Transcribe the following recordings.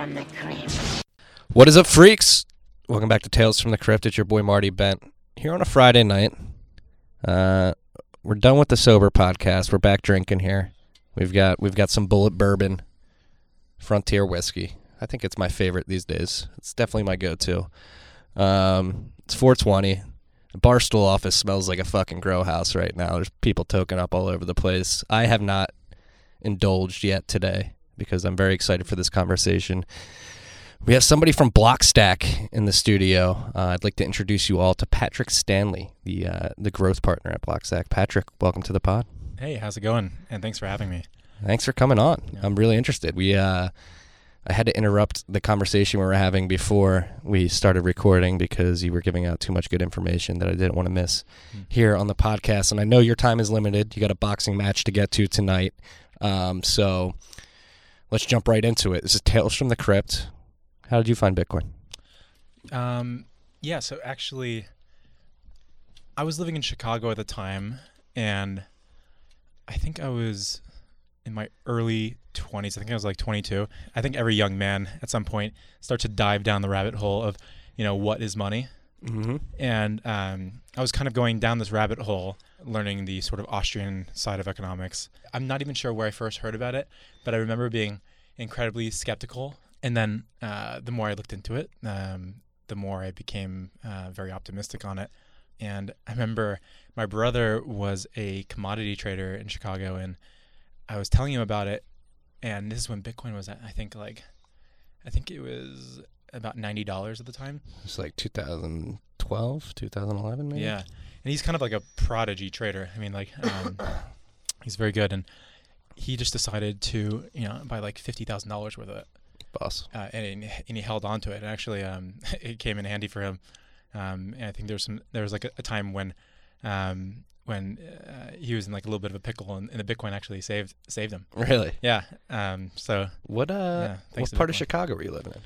from the Crypt. What is up, freaks? Welcome back to Tales from the Crypt. It's your boy Marty Bent here on a Friday night. Uh, we're done with the sober podcast. We're back drinking here. We've got we've got some Bulleit Bourbon, Frontier whiskey. I think it's my favorite these days. It's definitely my go-to. Um, it's 420. The Barstool office smells like a fucking grow house right now. There's people toking up all over the place. I have not indulged yet today because I'm very excited for this conversation. We have somebody from Blockstack in the studio. Uh, I'd like to introduce you all to Patrick Stanley, the uh, the growth partner at Blockstack. Patrick, welcome to the pod. Hey, how's it going? And thanks for having me. Thanks for coming on. Yeah. I'm really interested. We uh, I had to interrupt the conversation we were having before we started recording because you were giving out too much good information that I didn't want to miss Hmm. here on the podcast. And I know your time is limited. You got a boxing match to get to tonight. Um, so let's jump right into it. This is Tales from the Crypt. How did you find Bitcoin? Um, yeah, so actually, I was living in Chicago at the time, and I think I was in my early 20s. I think I was like 22. I think every young man at some point starts to dive down the rabbit hole of, you know, what is money? Mm-hmm. And um, I was kind of going down this rabbit hole, learning the sort of Austrian side of economics. I'm not even sure where I first heard about it, but I remember being incredibly skeptical. And then uh, the more I looked into it, um, the more I became uh, very optimistic on it. And I remember my brother was a commodity trader in Chicago, and I was telling him about it. And this is when Bitcoin was at, I think, like, I think it was about ninety dollars at the time. It's like 2012, 2011, maybe. Yeah, and he's kind of like a prodigy trader. I mean, like, um, he's very good, and he just decided to, you know, buy like fifty thousand dollars worth of it, boss. uh, and, and he held on to it. And actually, um, it came in handy for him. Um, and I think there's some there was like a, a time when, um, when uh, he was in like a little bit of a pickle, and, and the Bitcoin actually saved saved him. Really? Yeah. Um, so What uh? Yeah, what part of Chicago were you living in?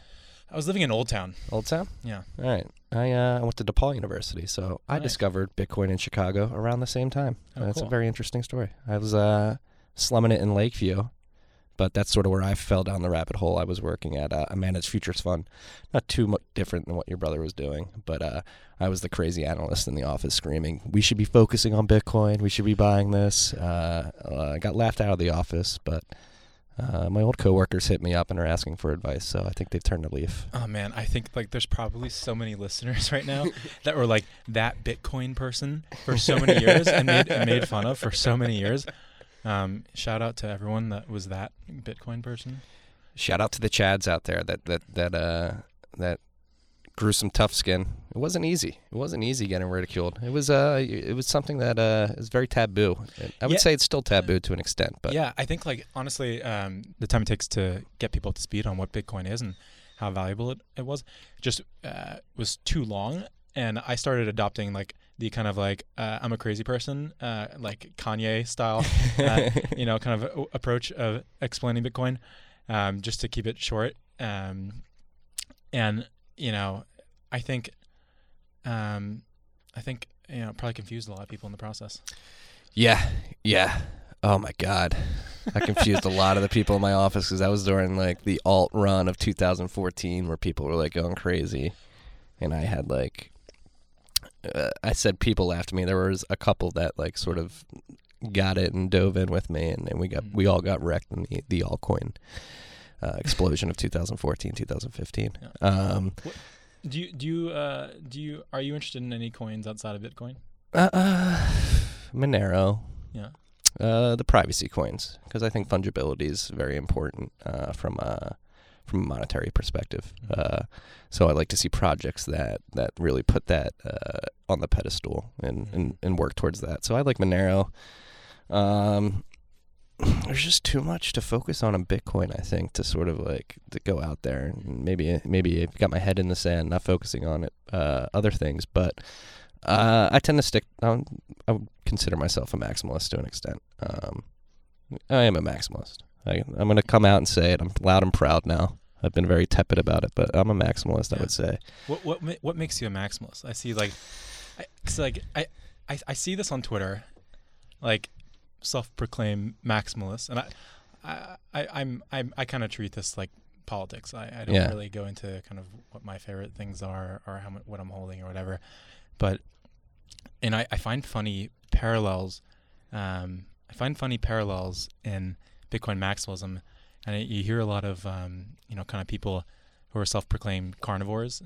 I was living in Old Town. Old Town. Yeah. All right. I uh, I went to DePaul University, so I Nice. discovered Bitcoin in Chicago around the same time. Oh, that's a very interesting story. I was uh, slumming it in Lakeview, but that's sort of where I fell down the rabbit hole. I was working at uh, a managed futures fund, not too much different than what your brother was doing, but uh, I was the crazy analyst in the office screaming, "We should be focusing on Bitcoin. We should be buying this." Uh, uh, I got laughed out of the office, but. Uh, my old coworkers hit me up and are asking for advice, so I think they've turned a leaf. Oh man, I think like there's probably so many listeners right now that were like that Bitcoin person for so many years and made and made fun of for so many years. Um, shout out to everyone that was that Bitcoin person. shout out to the chads out there that that that uh that grew some tough skin. It wasn't easy. It wasn't easy getting ridiculed. It was uh it was something that uh is very taboo. I would Yeah. say it's still taboo to an extent, but yeah, I think like honestly, um, the time it takes to get people up to speed on what Bitcoin is and how valuable it, it was just uh, was too long. And I started adopting like the kind of like uh, I'm a crazy person, uh, like Kanye style, uh, you know, kind of approach of explaining Bitcoin, um, just to keep it short. Um, and you know, I think, um, I think you know, probably confused a lot of people in the process. yeah, yeah. Oh my god. I confused a lot of the people in my office cuz that was during like the alt run of 2014 where people were like going crazy and I had like uh, I said people laughed at me. There was a couple that like sort of got it and dove in with me, and, and we got Mm. we all got wrecked in the the altcoin uh, explosion of 2014, 2015. Yeah. Um, Do you do you uh, do you are you interested in any coins outside of Bitcoin? uh, uh, Monero, Yeah. uh, the privacy coins, because I think fungibility is very important uh, from a from a monetary perspective. Mhm. Uh, so I like to see projects that that really put that uh, on the pedestal and, and Mhm. and work towards that. So I like Monero. Um, there's just too much to focus on in Bitcoin. I think to sort of like to go out there and maybe maybe I've got my head in the sand, not focusing on it, uh, other things. But uh, I tend to stick. Um, I would consider myself a maximalist to an extent. Um, I am a maximalist. I, I'm going to come out and say it. I'm loud and proud now. I've been very tepid about it, but I'm a maximalist. I would say. What what what makes you a maximalist? I see like, I, like I, I I see this on Twitter, like self-proclaimed maximalist, and I, I, I I'm, I'm I kind of treat this like politics. I, I don't Yeah. really go into kind of what my favorite things are or how what I'm holding or whatever. But and I, I find funny parallels. Um, I find funny parallels in Bitcoin maximalism, and you hear a lot of um, you know kind of people who are self-proclaimed carnivores,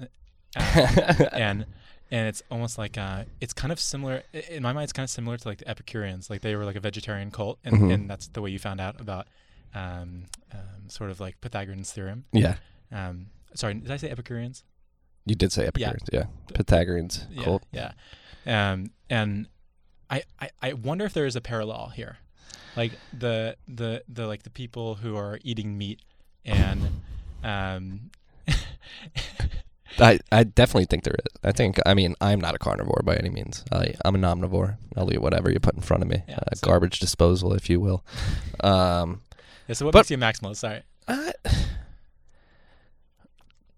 uh, and and it's almost like uh, it's kind of similar in my mind. It's kind of similar to like the Epicureans, like they were like a vegetarian cult, and, Mhm. and that's the way you found out about um, um, sort of like Pythagorean's theorem. yeah, Um, sorry, did I say Epicureans? you did say Epicureans. Yeah, Pythagoreans Yeah, cult. yeah. Um, and I, I I wonder if there is a parallel here, like the the the like the people who are eating meat and um. I, I definitely think there is. I think I mean I'm not a carnivore by any means. I I'm an omnivore. I'll eat whatever you put in front of me. Yeah, uh, so- garbage disposal, if you will. Um, yeah, so what But- makes you a maximalist? Sorry. I-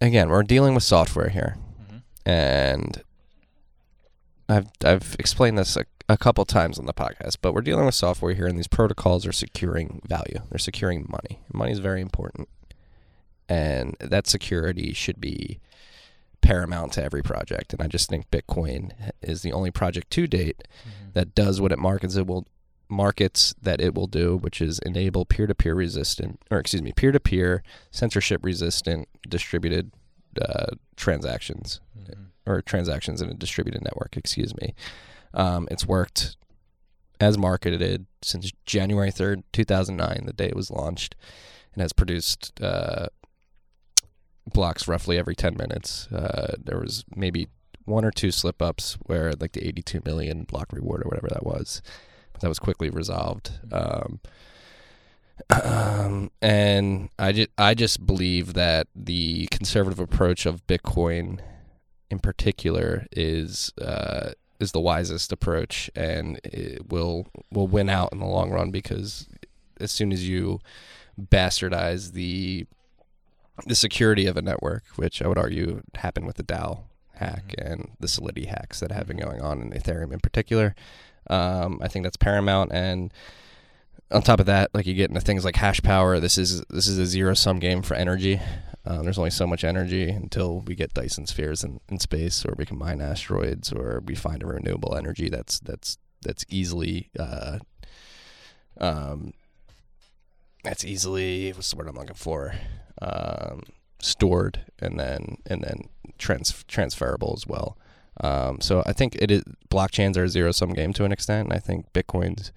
again, we're dealing with software here, hmm and I've I've explained this a, a couple times on the podcast, but we're dealing with software here, and these protocols are securing value. They're securing money. Money is very important, and that security should be paramount to every project. And I just think Bitcoin is the only project to date hmm that does what it markets it will markets that it will do, which is enable peer-to-peer resistant, or excuse me, peer-to-peer censorship resistant distributed uh, transactions hmm or transactions in a distributed network. Excuse me. Um, it's worked as marketed since January third, two thousand nine, the day it was launched, and has produced uh, blocks roughly every ten minutes. Uh, there was maybe one or two slip ups where like the 82 million block reward or whatever that was, that was quickly resolved. Um, um, and I just I just believe that the conservative approach of Bitcoin, in particular, is uh, is the wisest approach, and it will will win out in the long run because as soon as you bastardize the the security of a network, which I would argue happened with the DAO hack and the Solidity hacks that have been going on in Ethereum in particular. Um, I think that's paramount. And on top of that, like you get into things like hash power. This is this is a zero sum game for energy. Um, there's only so much energy until we get Dyson spheres in, in space, or we can mine asteroids, or we find a renewable energy that's that's that's easily uh, um, that's easily what's the word I'm looking for um, stored and then and then trans- transferable as well. Um, so I think it is blockchains are a zero sum game to an extent. And I think Bitcoin's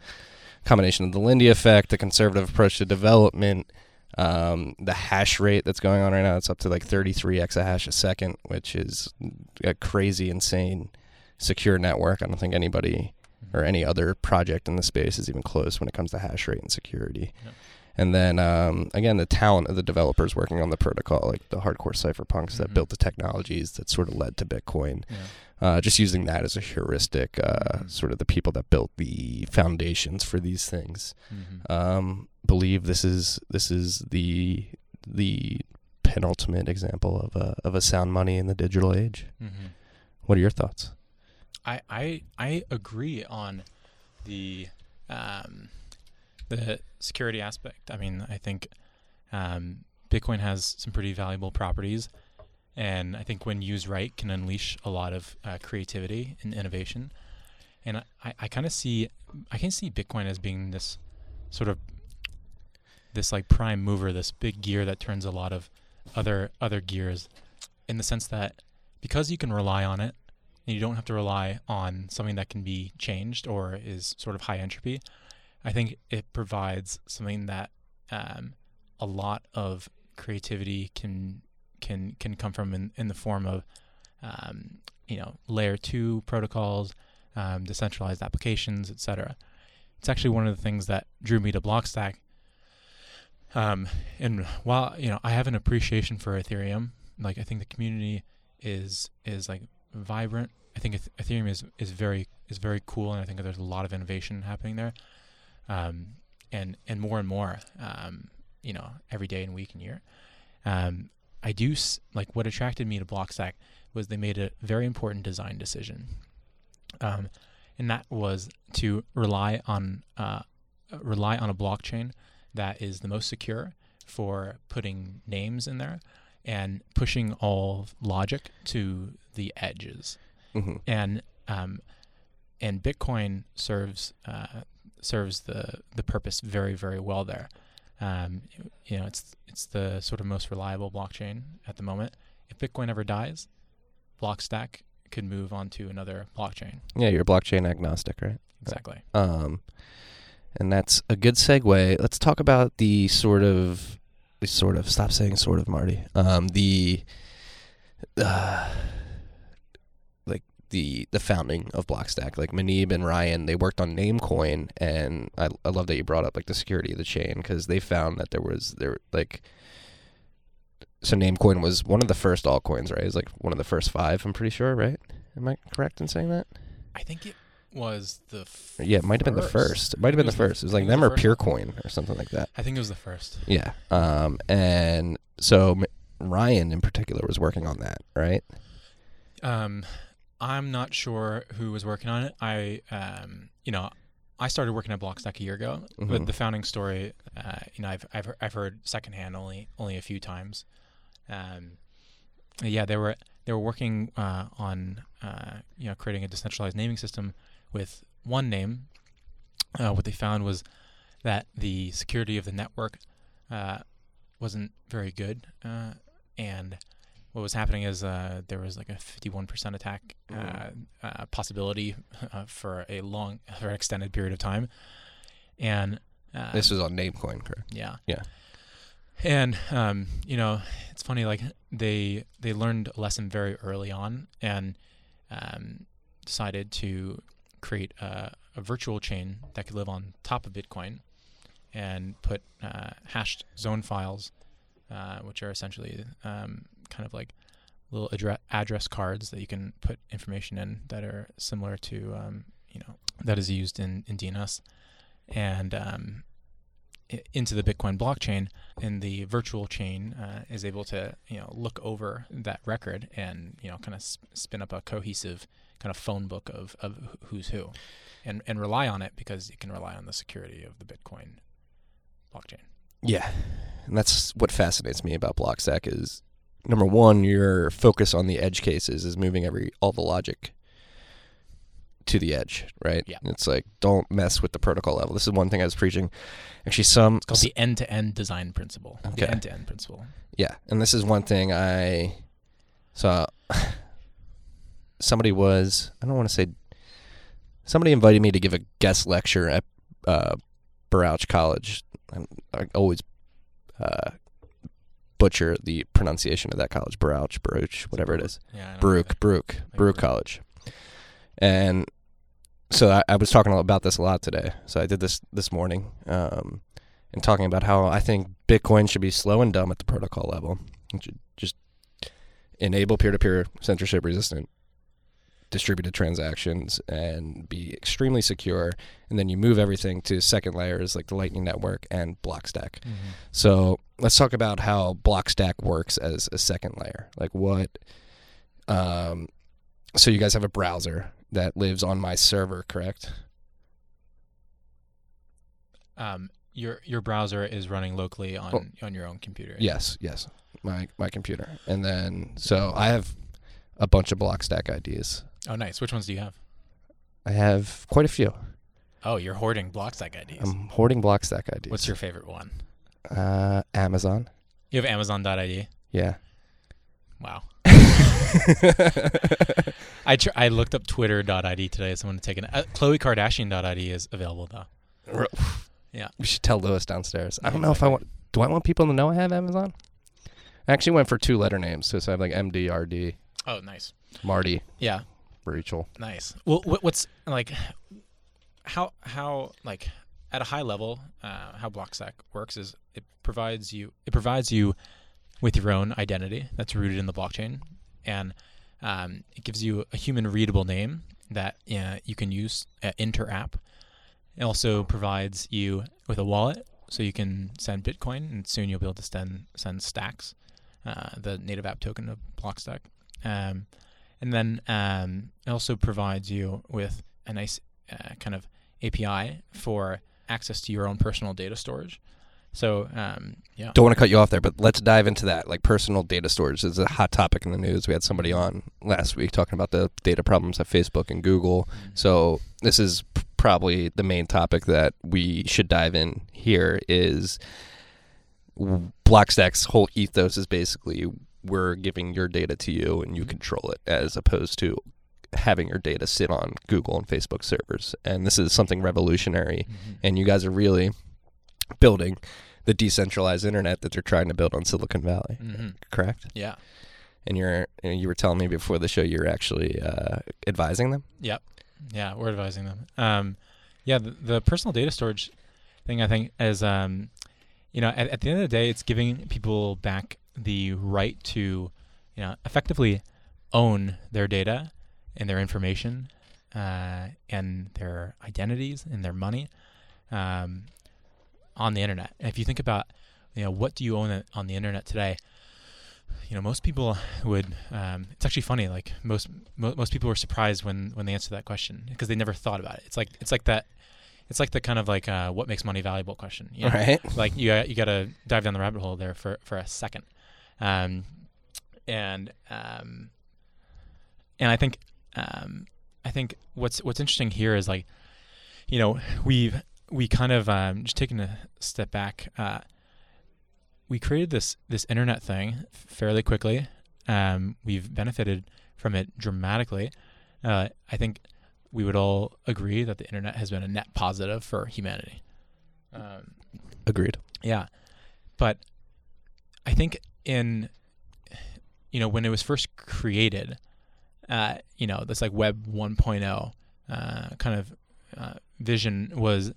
combination of the Lindy effect, the conservative approach to development, um, the hash rate that's going on right now, it's up to like 33 exahash a second, which is a crazy, insane, secure network. I don't think anybody or any other project in the space is even close when it comes to hash rate and security. Yep. And then um, again, the talent of the developers working on the protocol, like the hardcore cypherpunks that Mhm. built the technologies that sort of led to Bitcoin. Yeah. Uh, just using that as a heuristic, uh, Mhm. sort of the people that built the foundations for these things hmm um, believe this is this is the the penultimate example of a of a sound money in the digital age. hmm What are your thoughts? I, I I agree on the um, the security aspect. I mean, I think um, Bitcoin has some pretty valuable properties, and I think when used right, can unleash a lot of uh, creativity and innovation. And I, I, kind of see I can see Bitcoin as being this sort of this like prime mover, this big gear that turns a lot of other other gears, in the sense that because you can rely on it and you don't have to rely on something that can be changed or is sort of high entropy. I think it provides something that um, a lot of creativity can can can come from in, in the form of um, you know layer two protocols, um, decentralized applications, etc. It's actually one of the things that drew me to Blockstack. Um, and while you know I have an appreciation for Ethereum, like I think the community is is like vibrant. I think Ethereum is is very is very cool, and I think there's a lot of innovation happening there, um, and and more and more, um, you know, every day and week and year. Um, I do s- like what attracted me to Blockstack was they made a very important design decision, um, and that was to rely on uh, rely on a blockchain that is the most secure, for putting names in there and pushing all logic to the edges. hmm And um, and Bitcoin serves uh, serves the the purpose very very well there. Um, you know, it's it's the sort of most reliable blockchain at the moment. If Bitcoin ever dies, Blockstack could move on to another blockchain. Yeah, you're blockchain agnostic, right? Exactly. Um, and that's a good segue. Let's talk about the sort of, the sort of. Stop saying sort of, Marty. Um, the, uh, the the founding of Blockstack. Like Muneeb and Ryan, they worked on Namecoin, and I I love that you brought up like the security of the chain because they found that there was there like. So Namecoin was one of the first altcoins, right? It's like one of the first five. I'm pretty sure, right? Am I correct in saying that? I think it was the f- Yeah, it might have been the first. It might have been the first. It was like them or Peercoin or something like that. I think it was the first. Yeah. Um, and so Ryan in particular was working on that, right? Um, I'm not sure who was working on it. I, um, you know, I started working at Blockstack a year ago, Mhm. but the founding story, uh, you know, I've I've, I've heard secondhand only only a few times. Um, yeah, they were they were working uh, on uh, you know creating a decentralized naming system with Onename. Uh, what they found was that the security of the network uh, wasn't very good, uh, and what was happening is uh, there was like a 51% attack uh, uh, possibility uh, for a long, for an extended period of time, and uh, This was on Namecoin, correct? yeah, Yeah. and um, you know, it's funny. Like they they learned a lesson very early on, and um, decided to create a, a virtual chain that could live on top of Bitcoin, and put uh, hashed zone files, uh, which are essentially um, kind of like little address address cards that you can put information in that are similar to um, you know that is used in in DNS, and um, into the Bitcoin blockchain, and the virtual chain uh, is able to you know look over that record and you know kind of sp- spin up a cohesive kind of phone book of of who's who, and and rely on it because you can rely on the security of the Bitcoin blockchain. Yeah. And that's what fascinates me about Blockstack is number one, your focus on the edge cases is moving every all the logic to the edge, right? Yeah. It's like don't mess with the protocol level. This is one thing I was preaching. Actually, some It's called the end-to-end design principle. Okay. The end-to-end principle. Yeah, and this is one thing I saw. Somebody was I don't want to say. Somebody invited me to give a guest lecture at uh, Baruch College. And I always uh, butcher the pronunciation of that college, Baruch, Baruch, whatever it is. Yeah. I know. Baruch, Baruch, Baruch Baruch. College. And so I, I was talking about this a lot today. So I did this this morning, um, and talking about how I think Bitcoin should be slow and dumb at the protocol level. It should just enable peer-to-peer censorship resistant distributed transactions and be extremely secure and then you move everything to second layers like the lightning network and blockstack Mhm. so let's talk about how Blockstack works as a second layer. Like what? Um, so you guys have a browser that lives on my server, correct? Um, your your browser is running locally on Oh. on your own computer. Yes, yes, my my computer. And then so I have a bunch of Blockstack IDs. Oh, nice. Which ones do you have? I have quite a few. Oh, you're hoarding Blockstack IDs. I'm hoarding Blockstack IDs. What's your favorite one? uh, Amazon? You have Amazon.id. Yeah. Wow. I tr- I looked up Twitter.id today. Someone to take an uh, Khloe Kardashian.id is available though. Yeah. We should tell Lewis downstairs. I don't know if I want. Do I want people to know I have Amazon? I actually went for two letter names, so I have like MDRD. Oh, nice. Marty, Yeah, Rachel. nice. Well, what, what's like how how like at a high level uh, how Blockstack works is it provides you it provides you with your own identity that's rooted in the blockchain, and um, it gives you a human readable name that uh, you can use uh, inter app. It also provides you with a wallet, so you can send Bitcoin, and soon you'll be able to send send Stacks, uh, the native app token of Blockstack. Um, and then um, it also provides you with a nice uh, kind of API for access to your own personal data storage. So um, yeah, Don't want to cut you off there, but let's dive into that. Like personal data storage is a hot topic in the news. We had somebody on last week talking about the data problems at Facebook and Google. So this is p- probably the main topic that we should dive in here is Blockstack's whole ethos is basically we're giving your data to you and you control it as opposed to having your data sit on Google and Facebook servers. And this is something revolutionary Mhm. and you guys are really building the decentralized internet that they're trying to build on Silicon Valley. Mhm. Correct? yeah, And you're you were telling me before the show you're actually uh, advising them. Yep. Yeah, we're advising them. Um, yeah, the, the personal data storage thing I think is um, you know at, at the end of the day, it's giving people back the right to you know effectively own their data and their information uh, and their identities and their money um, on the internet. And if you think about, you know, what do you own on the internet today? You know, most people would. Um, it's actually funny. Like most mo- most people were surprised when when they answered that question because they never thought about it. It's like it's like that. It's like the kind of like uh, what makes money valuable question. You know? Right? like you got- you got to dive down the rabbit hole there for for a second, um, and um, and I think um, I think what's what's interesting here is like, you know, we've we kind of um, just taking a step back. Uh, we created this this internet thing fairly quickly. Um, we've benefited from it dramatically. Uh, I think we would all agree that the internet has been a net positive for humanity. Um, Agreed. yeah. But I think in you know when it was first created, uh, you know this like Web 1.0 uh, kind of uh, vision was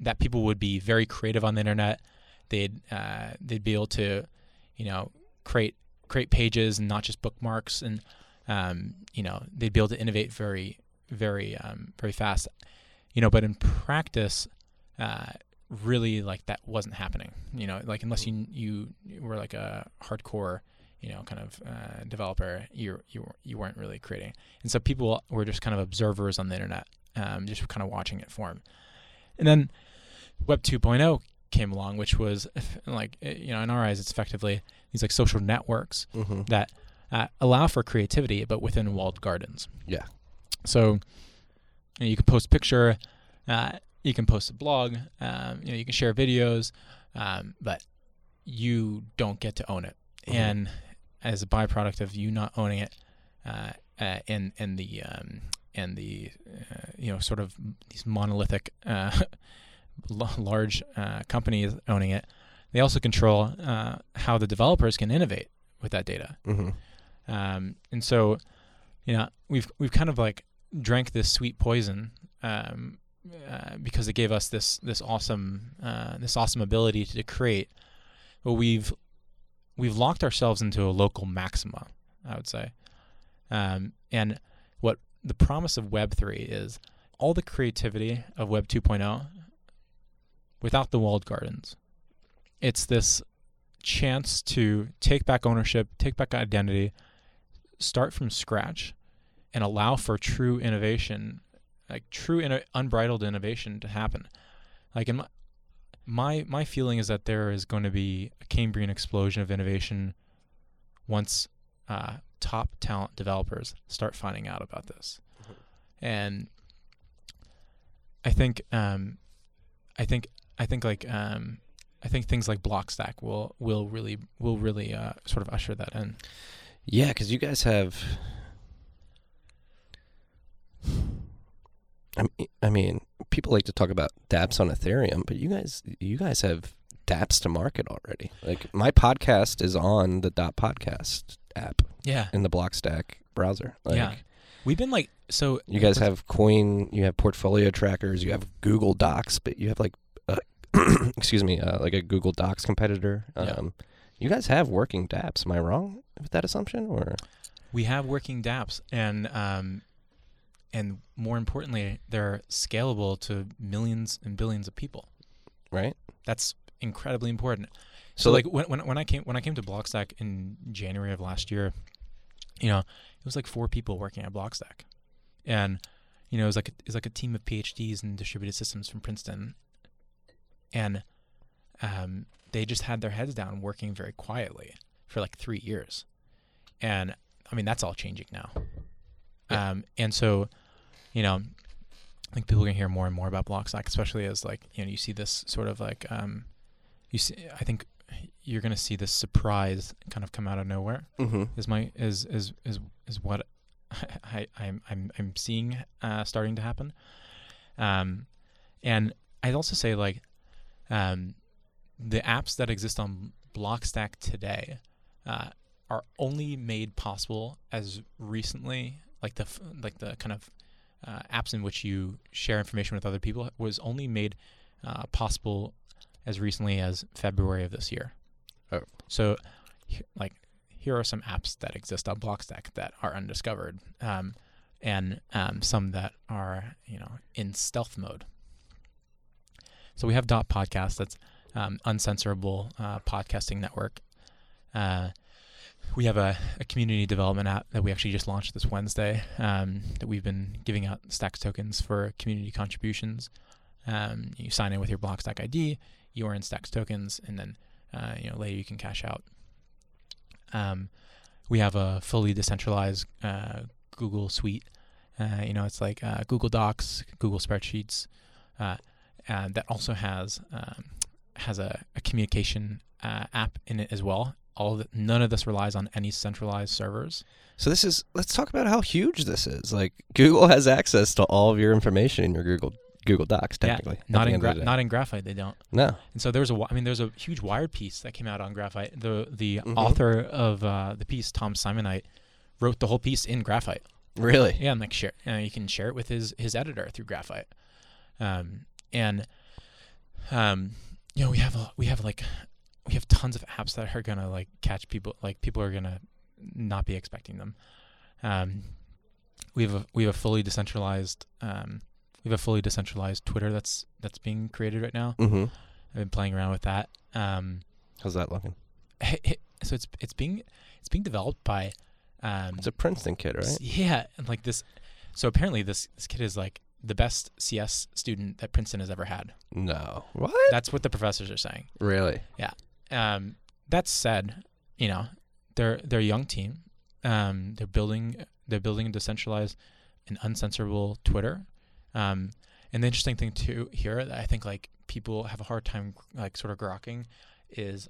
that people would be very creative on the internet. They'd uh, they'd be able to you know create create pages and not just bookmarks and um, you know they'd be able to innovate very very um, very fast. You know, but in practice, uh, really like that wasn't happening. You know, like unless you you were like a hardcore, you know, kind of uh, developer, you you you weren't really creating. And so people were just kind of observers on the internet, um, just kind of watching it form. And then Web 2.0 came along, which was like eh, you know in our eyes, it's effectively these like social networks Mm-hmm. that uh, allow for creativity, but within walled gardens. Yeah. So you, know, you can post a picture, uh, you can post a blog, um, you know, you can share videos, um, but you don't get to own it. Mhm. And as a byproduct of you not owning it, uh, uh, and and the um, and the uh, you know sort of these monolithic uh, large uh, companies owning it, they also control uh, how the developers can innovate with that data. Mm-hmm. Um, and so, you know, we've we've kind of like drank this sweet poison um, uh, because it gave us this this awesome uh, this awesome ability to create. But we've we've locked ourselves into a local maxima, I would say. Um, and what the promise of Web three is all the creativity of Web 2.0 without the walled gardens. It's this chance to take back ownership, take back identity, start from scratch, and allow for true innovation, like true unbridled innovation to happen. Like in my my my feeling is that there is going to be a Cambrian explosion of innovation once uh, top talent developers start finding out about this, and I think um, I think I think like um, I think things like Blockstack will will really will really uh, sort of usher that in. Yeah, because you guys have. I mean, I mean, people like to talk about DApps on Ethereum, but you guys, you guys have DApps to market already. Like my podcast is on the Dot Podcast app Yeah, in the Blockstack browser. Like, Yeah. we've been like so. You guys have coin, you have portfolio trackers, you have Google Docs, but you have like, uh, excuse me, uh, like a Google Docs competitor. Yeah. Um, You guys have working DApps. Am I wrong with that assumption, or we have working DApps, and um, and more importantly, they're scalable to millions and billions of people. right? That's incredibly important. So, So, like when, when when I came when I came to Blockstack in January of last year, you know, it was like four people working at Blockstack, and you know, it was like a, it was like a team of PhDs in distributed systems from Princeton, and um, they just had their heads down working very quietly for like three years. And I mean, that's all changing now. Yeah. Um, and so, you know, I think people are gonna hear more and more about Blockstack, especially as like you know you see this sort of like um, you see. I think you're gonna see this surprise kind of come out of nowhere. Mm-hmm. Is my is is is is what I, I'm I'm I'm seeing uh, starting to happen. Um, and I'd also say like um, the apps that exist on Blockstack today uh, are only made possible as recently, like the like the kind of uh, apps in which you share information with other people was only made uh, possible as recently as February of this year. Oh. So, like, here are some apps that exist on Blockstack that are undiscovered, um, and um, some that are you know in stealth mode. So we have Dot Podcast, that's um, uncensorable uh, podcasting network. Uh, we have a, a community development app that we actually just launched this Wednesday um, that we've been giving out Stacks tokens for community contributions. Um, you sign in with your Blockstack ID, you earn Stacks tokens, and then uh, you know later you can cash out. Um, we have a fully decentralized uh, Google Suite. Uh, you know, it's like uh, Google Docs, Google Spreadsheets, uh, and that also has um, has a, a communication uh, app in it as well. All of it, none of this relies on any centralized servers. So this is let's talk about how huge this is. Like Google has access to all of your information in your Google Google Docs technically. yeah, not in gra- the not in Graphite. They don't. no. And so there's a, I mean, there's a huge Wired piece that came out on Graphite. The the Mhm. author of uh, the piece, Tom Simonite, wrote the whole piece in Graphite. Really? Yeah, and like share, uh, you can share it with his his editor through Graphite. Um, and um, you know, we have a we have like we have tons of apps that are gonna like catch people. Like people are gonna not be expecting them. Um, we have a we have a fully decentralized um, we have a fully decentralized Twitter that's that's being created right now. Mm-hmm. I've been playing around with that. Um, How's that looking? so it's it's being it's being developed by um, It's a Princeton kid, right? yeah, and like this. So apparently this this kid is like the best CS student that Princeton has ever had. No. What? That's what the professors are saying. Really? Um, that said, you know, they're they're a young team. Um, they're building they're building a decentralized and uncensorable Twitter. Um, and the interesting thing too here that I think like people have a hard time like sort of grokking is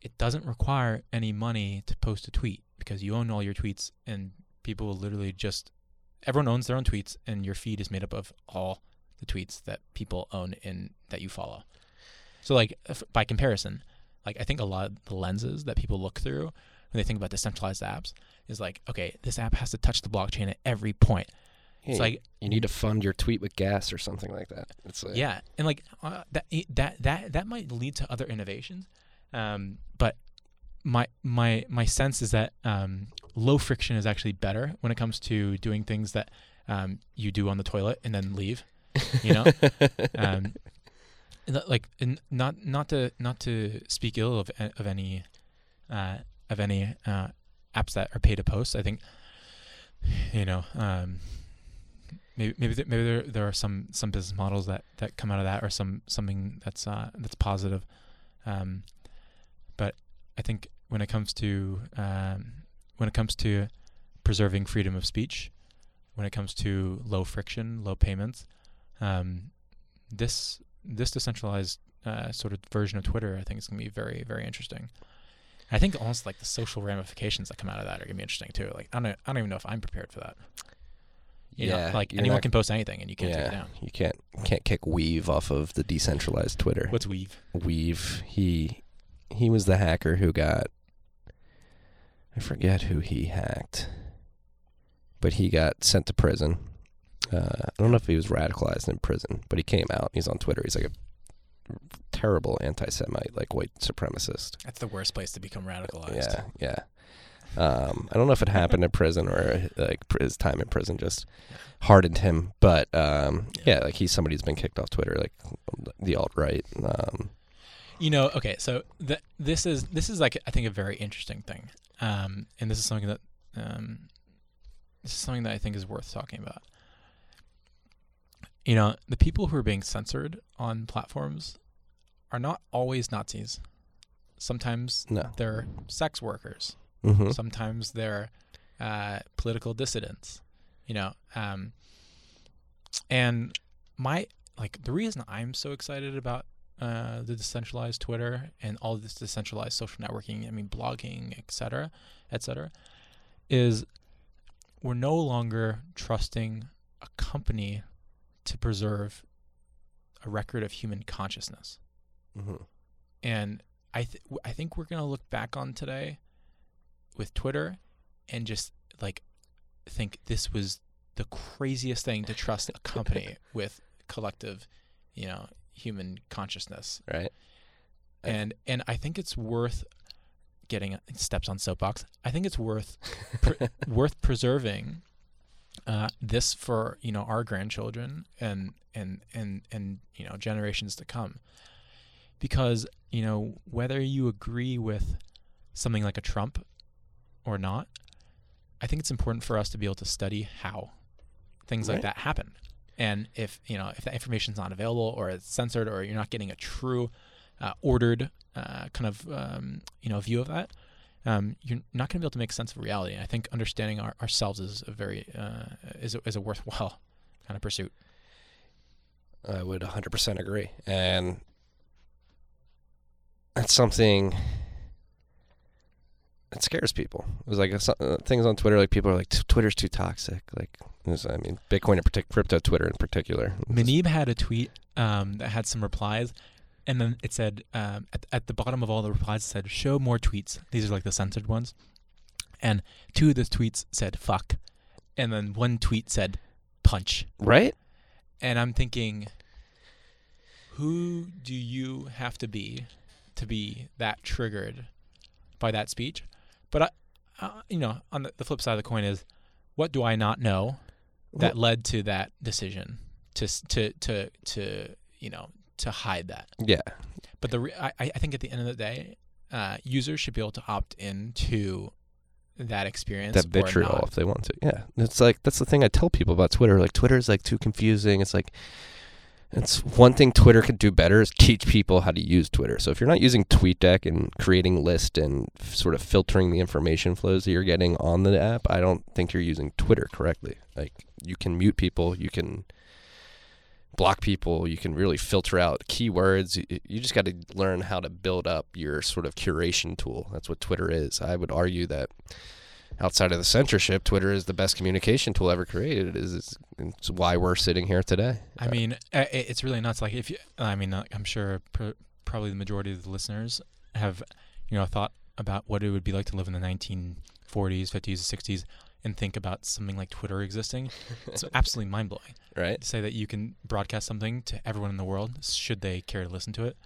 it doesn't require any money to post a tweet because you own all your tweets and people will literally just everyone owns their own tweets and your feed is made up of all the tweets that people own in that you follow. So like if, by comparison, like I think a lot of the lenses that people look through when they think about decentralized apps is like, okay, this app has to touch the blockchain at every point. Yeah, It's like you need to fund your tweet with gas or something like that. It's like, yeah, and like uh, that that that that might lead to other innovations, um, but my my my sense is that um, low friction is actually better when it comes to doing things that um, you do on the toilet and then leave. You know, um, like not not to not to speak ill of of any uh, of any uh, apps that are pay to post. I think you know um, maybe maybe there, maybe there there are some some business models that that come out of that or some something that's uh, that's positive. Um, but I think when it comes to um, when it comes to preserving freedom of speech, when it comes to low friction, low payments, um, this this decentralized uh, sort of version of Twitter, I think is going to be very very interesting. I think almost like the social ramifications that come out of that are going to be interesting too. Like I don't I don't even know if I'm prepared for that. You know, yeah. like anyone not- can post anything and you can't yeah, take it down. You can't can't kick Weev off of the decentralized Twitter. What's Weev? Weev. He he was the hacker who got I forget who he hacked. But he got sent to prison. Uh, I don't know if he was radicalized in prison, but he came out. He's on Twitter. He's like a terrible anti-Semite, like white supremacist. That's the worst place to become radicalized. Yeah, yeah. Um, I don't know if it happened in prison or like his time in prison just hardened him, but um, Yeah. yeah. like he's somebody who's been kicked off Twitter, like the alt right. Um, You know, okay, so th- this is this is like I think a very interesting thing, um, and this is something that um, this is something that I think is worth talking about. You know, the people who are being censored on platforms are not always Nazis. Sometimes No. they're sex workers. Mm-hmm. Sometimes they're uh, political dissidents. You know, um, and my like the reason I'm so excited about uh, the decentralized Twitter and all this decentralized social networking, I mean blogging, et cetera, et cetera, is we're no longer trusting a company to preserve a record of human consciousness. Mm-hmm. And I th- I think we're gonna look back on today with Twitter and just like think this was the craziest thing to trust a company with collective, you know, human consciousness. Right. And and I think it's worth getting steps on soapbox. I think it's worth pre- worth preserving uh, this for you know our grandchildren and and and and you know generations to come, because you know whether you agree with something like a Trump or not, I think it's important for us to be able to study how things like that happen. And if you know if that information's not available or it's censored or you're not getting a true uh, ordered uh, kind of um, you know view of that, um, you're not going to be able to make sense of reality. And I think understanding our, ourselves is a very uh, is a, is a worthwhile kind of pursuit. I would 100% agree. And that's something that scares people. It was like uh, things on Twitter, like people are like, Twitter's too toxic. Like, was- I mean, Bitcoin in particular, crypto Twitter in particular. Muneeb had a tweet um, that had some replies, and then it said um, at, at the bottom of all the replies it said show more tweets. These are like the censored ones, and two of the tweets said fuck, and then one tweet said punch. Right? And I'm thinking, who do you have to be to be that triggered by that speech? But I, uh, you know, on the, the flip side of the coin is, what do I not know that led to that decision to to to to you know to hide that? Yeah. But the re- I I think at the end of the day, uh, users should be able to opt into that experience. That or vitriol not. if they want to. Yeah. It's like, that's the thing I tell people about Twitter. Like, Twitter is like too confusing. It's like, it's one thing Twitter could do better is teach people how to use Twitter. So if you're not using TweetDeck and creating list and f- sort of filtering the information flows that you're getting on the app, I don't think you're using Twitter correctly. Like you can mute people, you can block people, you can really filter out keywords. You, just got to learn how to build up your sort of curation tool. That's what Twitter is. I would argue that outside of the censorship, Twitter is the best communication tool ever created. It is it's, why we're sitting here today. I mean, it's really nuts. Like if you, I mean, I'm sure pr- probably the majority of the listeners have, you know, thought about what it would be like to live in the 1940s, 50s, 60s, and think about something like Twitter existing. It's absolutely mind blowing right? to say that you can broadcast something to everyone in the world, should they care to listen to it,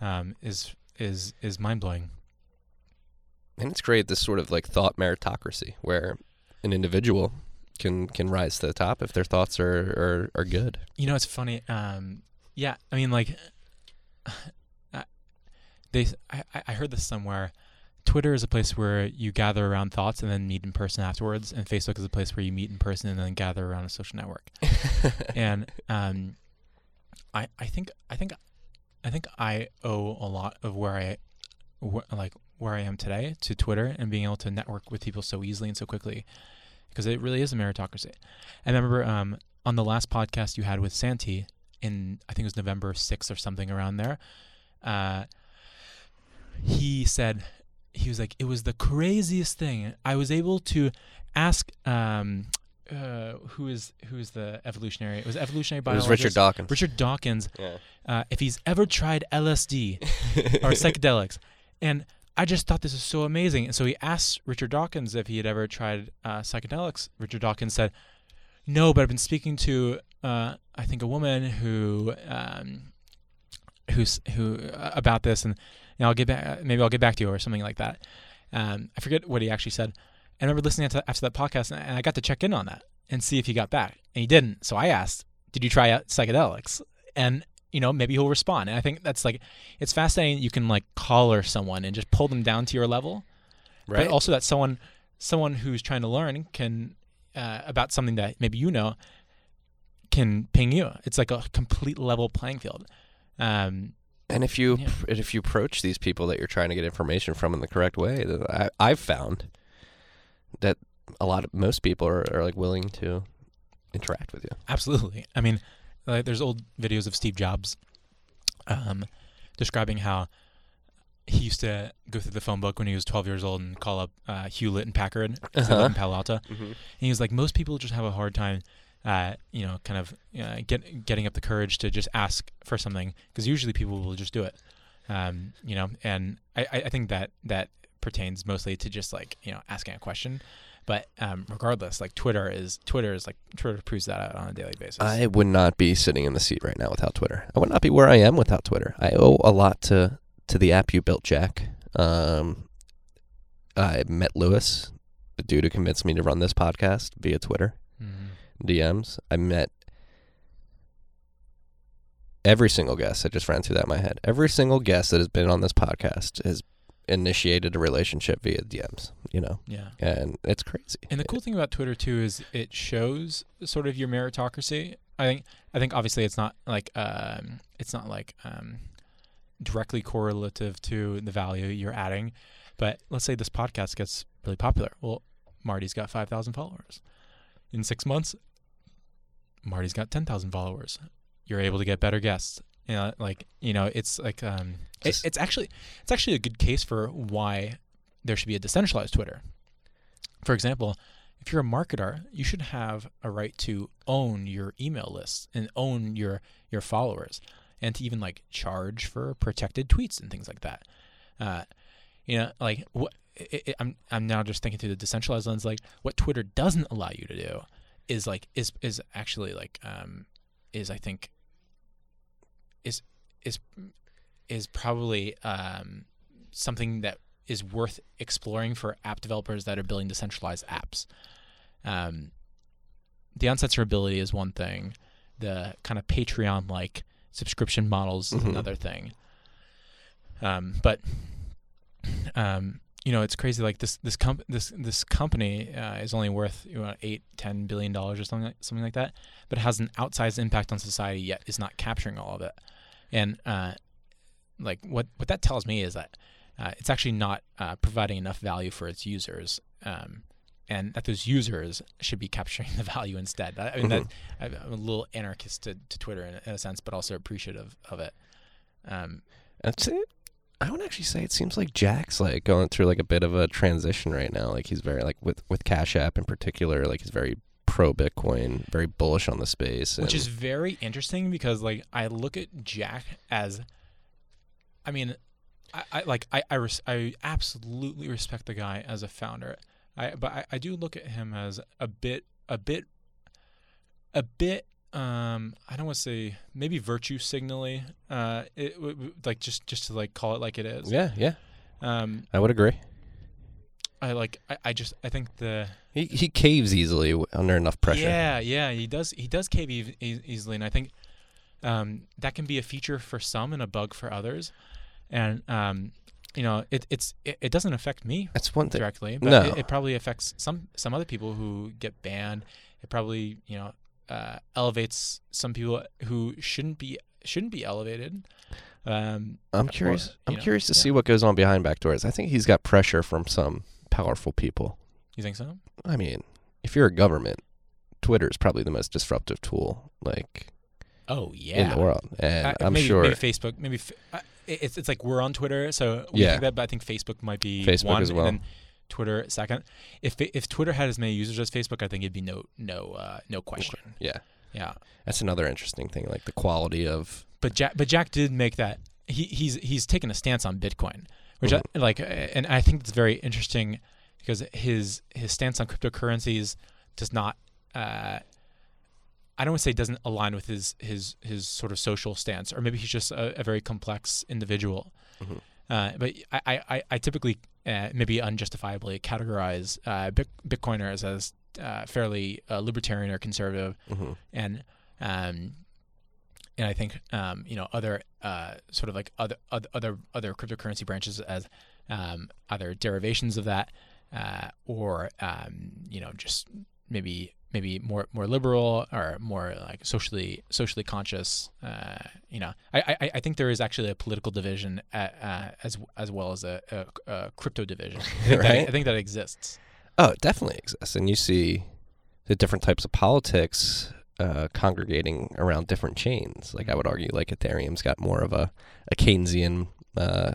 um, is is is mind blowing. and it's created this sort of like thought meritocracy where an individual can can rise to the top if their thoughts are are, are good. You know, it's funny. Um, yeah, I mean, like, I- they. I- I heard this somewhere. Twitter is a place where you gather around thoughts and then meet in person afterwards, and Facebook is a place where you meet in person and then gather around a social network. and um, I I think I think I think I owe a lot of where I wh- like where I am today to Twitter and being able to network with people so easily and so quickly because it really is a meritocracy. I remember um, on the last podcast you had with Santi in I think it was November 6th or something around there. Uh, he said he was like it was the craziest thing. I was able to ask um, uh, who is who is the evolutionary? It was evolutionary it was Richard Dawkins. Richard Dawkins. Yeah. Uh, if he's ever tried LSD or psychedelics, and I just thought this was so amazing. And so he asked Richard Dawkins if he had ever tried uh, psychedelics. Richard Dawkins said, "No, but I've been speaking to uh, I think a woman who um, who's who uh, about this, and you know, I'll get back. Maybe I'll get back to you or something like that." Um, I forget what he actually said. I remember listening to after that podcast, and I got to check in on that and see if he got back, and he didn't. So I asked, "Did you try out psychedelics?" And you know, maybe he'll respond. And I think that's like, it's fascinating. You can like collar someone and just pull them down to your level, right. but also that someone, someone who's trying to learn can uh, about something that maybe you know, can ping you. It's like a complete level playing field. Um, And if you Yeah. and if you approach these people that you're trying to get information from in the correct way, I, I've found that a lot of most people are, are like willing to interact with you. Absolutely. I mean, like, there's old videos of Steve Jobs um, describing how he used to go through the phone book when he was 12 years old and call up uh, Hewlett and Packard live in Palo Alto. And he was like, most people just have a hard time, uh, you know, kind of uh, get getting up the courage to just ask for something because usually people will just do it, um, you know. And I, I think that that pertains mostly to just like you know asking a question. But um, regardless, like Twitter is Twitter is like Twitter proves that out on a daily basis. I would not be sitting in the seat right now without Twitter. I would not be where I am without Twitter. I owe a lot to to the app you built, Jack. Um, I met Lewis, the dude who convinced me to run this podcast via Twitter Mhm. DMs. I met every single guest. I just ran through that in my head. Every single guest that has been on this podcast has initiated a relationship via DMs. You know, Yeah. and it's crazy. And the cool thing about Twitter too is it shows sort of your meritocracy. I think I think obviously it's not like um, it's not like um, directly correlative to the value you're adding, but let's say this podcast gets really popular. Well, Marty's got five thousand followers. In six months, Marty's got ten thousand followers. You're able to get better guests. You know, like you know, it's like um, it, it's actually it's actually a good case for why there should be a decentralized Twitter. For example, if you're a marketer, you should have a right to own your email list and own your your followers, and to even like charge for protected tweets and things like that. Uh, you know, like what it, it, I'm I'm now just thinking through the decentralized lens. Like what Twitter doesn't allow you to do is like is is actually like um is I think is is is probably um something that is worth exploring for app developers that are building decentralized apps. Um, the uncensorability is one thing. The kind of Patreon like subscription models is Mhm. another thing. Um, but um, you know, it's crazy. Like this this comp this this company uh, is only worth you know, eight ten billion dollars or something like, something like that, but it has an outsized impact on society. Yet is not capturing all of it. And uh, like what what that tells me is that uh, it's actually not uh, providing enough value for its users, um, and that those users should be capturing the value instead. I, I mean, that, I'm a little anarchist to, to Twitter in, in a sense, but also appreciative of it. Um, I'd say, I would actually say it seems like Jack's like going through like a bit of a transition right now. Like he's very like with with Cash App in particular. Like he's very pro Bitcoin, very bullish on the space. which is very interesting because like I look at Jack as, I mean, I, I like I I, res- I absolutely respect the guy as a founder. I but I, I do look at him as a bit a bit a bit um I don't want to say maybe virtue signally uh it w- w- like just just to like call it like it is yeah, yeah, um I would agree. I like I, I just I think the He he caves easily w- under enough pressure. Yeah, yeah, he does. He does cave e- e- easily, and I think um, that can be a feature for some and a bug for others. And um, you know, it, it's it, it doesn't affect me That's one thing. directly, but No. it, it probably affects some some other people who get banned. It probably you know uh, elevates some people who shouldn't be shouldn't be elevated. Um, I'm curious. you I'm know, curious to yeah. see what goes on behind back doors. I think he's got pressure from some powerful people. You think so? I mean, if you're a government, Twitter is probably the most disruptive tool like Oh yeah, in the world, and I'm maybe, sure maybe Facebook. Maybe f- it's it's like we're on Twitter, so we Yeah. think that, but I think Facebook might be Facebook one, as well. and then Twitter second. If if Twitter had as many users as Facebook, I think it'd be no no uh, no question. yeah, Yeah, that's another interesting thing, like the quality of but Jack but Jack did make that. He he's he's taken a stance on Bitcoin, which I, like, and I think it's very interesting because his his stance on cryptocurrencies does not. Uh, I don't want to say doesn't align with his his his sort of social stance, or maybe he's just a, a very complex individual. Mhm. Uh, but I, I, I- typically uh, maybe unjustifiably categorize uh, Bitcoiners as uh, fairly uh, libertarian or conservative, mhm. and um, and I think um, you know other uh, sort of like other other other, other cryptocurrency branches as um, either derivations of that uh, or um, you know just maybe maybe more more liberal or more like socially socially conscious. Uh, you know, I, I I think there is actually a political division at, uh, as as well as a, a, a crypto division. I think, that, Right. I think that exists. Oh, it definitely exists, and you see the different types of politics uh, congregating around different chains. Like I would argue, like Ethereum's got more of a, a Keynesian, uh,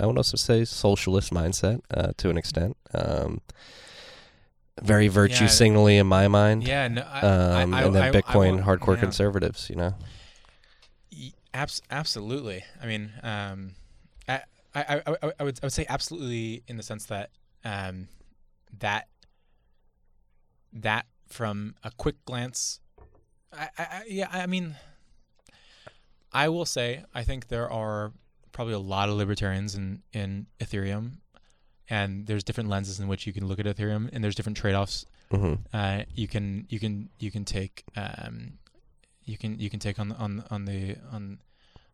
I would also say socialist mindset uh, to an extent. Um, very virtue Yeah. signally in my mind. Yeah, no, I, Um, I, I, and then Bitcoin, hardcore yeah. conservatives. You know. Abs- absolutely. I mean, um, I, I, I, would I would say absolutely in the sense that um, that that from a quick glance, I yeah, I mean, I will say I think there are probably a lot of libertarians in in Ethereum, and there's different lenses in which you can look at Ethereum, and there's different trade-offs hmm uh, you can you can you can take um, you can you can take on on on the on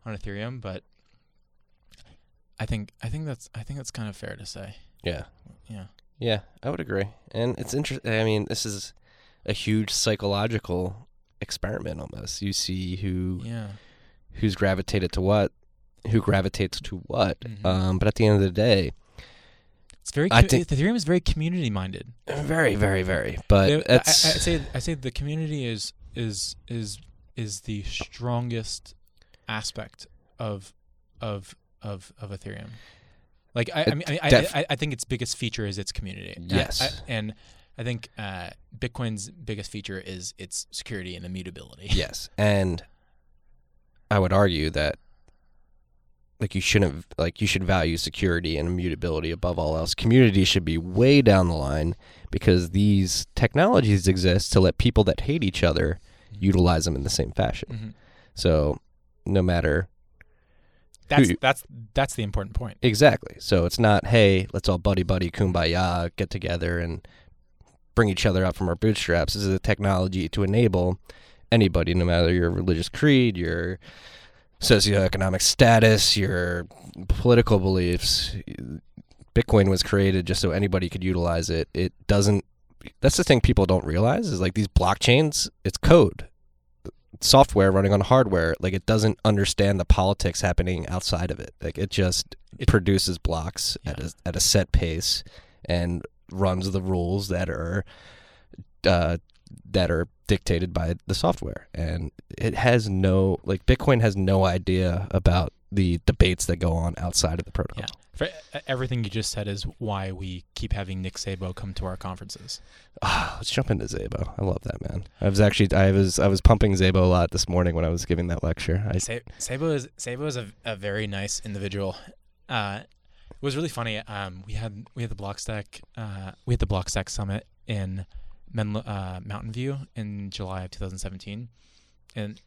on Ethereum, but I think I think that's I think that's kind of fair to say. Yeah. Yeah. Yeah, I would agree. And it's interesting. I mean, this is a huge psychological experiment almost. You see who Yeah. who's gravitated to what, who gravitates to what. Mhm. Um, but at the end of the day, It's very I think- Ethereum is very community minded. very, very, very. But I, I, I say I say the community is is is is the strongest aspect of of of of Ethereum. Like I, I mean, I, I, def- I, I think its biggest feature is its community. Yes. And I think uh, Bitcoin's biggest feature is its security and immutability. yes, and I would argue that like you shouldn't like you should value security and immutability above all else. Community should be way down the line because these technologies exist to let people that hate each other utilize them in the same fashion. Mhm. So no matter That's Who- that's that's the important point. exactly. So it's not hey, let's all buddy buddy kumbaya get together and bring each other up from our bootstraps. This is a technology to enable anybody, no matter your religious creed, your socioeconomic status, your political beliefs. Bitcoin was created just so anybody could utilize it. It doesn't. That's the thing people don't realize is like these blockchains. It's code, software running on hardware. Like it doesn't understand the politics happening outside of it. Like it just It- produces blocks at a at a set pace and runs the rules that are uh, that are dictated by the software. And it has no like Bitcoin has no idea about the debates that go on outside of the protocol. Yeah. For, e- everything you just said is why we keep having Nick Szabo come to our conferences. Ah, let's jump into Szabo. I love that man. I was actually I was I was pumping Szabo a lot this morning when I was giving that lecture. I Sa- Szabo is Szabo is a, a very nice individual. Uh, it was really funny. Um, we had we had the Blockstack uh, we had the Blockstack summit in Menlo, uh, Mountain View in July of 2017, and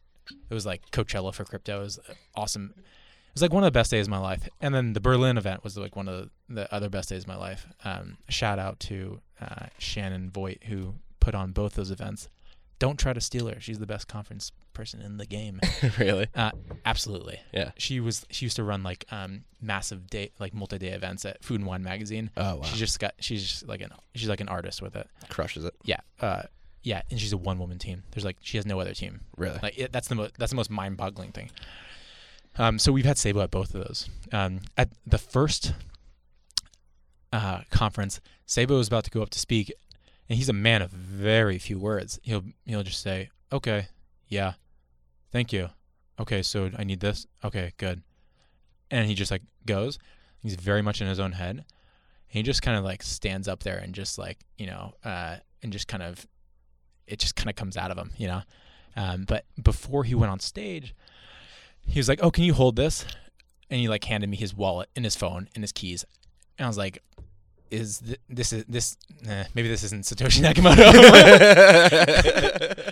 it was like Coachella for crypto. It was awesome. It was like one of the best days of my life. And then the Berlin event was like one of the, the other best days of my life. Um, shout out to uh, Shannon Voigt who put on both those events. Don't try to steal her. She's the best conference person in the game. really Uh, absolutely. Yeah. She was. She used to run like um massive day, like multi-day events at Food and Wine magazine. oh wow She just got. She's just like an. She's like an artist with it. crushes it Yeah. Uh, yeah. And she's a one-woman team. There's like she has no other team. really. Like it, that's the most. That's the most mind-boggling thing. Um. So we've had Szabo at both of those. Um. At the first. Uh, conference, Szabo was about to go up to speak, and he's a man of very few words. He'll he'll just say, "Okay, yeah, thank you. Okay, so I need this. Okay, good." And he just like goes. He's very much in his own head. He just kind of like stands up there and just like you know, uh, and just kind of, it just kind of comes out of him, you know. Um, but before he went on stage, he was like, "Oh, can you hold this?" And he like handed me his wallet and his phone and his keys, and I was like, "Is th- this is this? Eh, maybe this isn't Satoshi Nakamoto."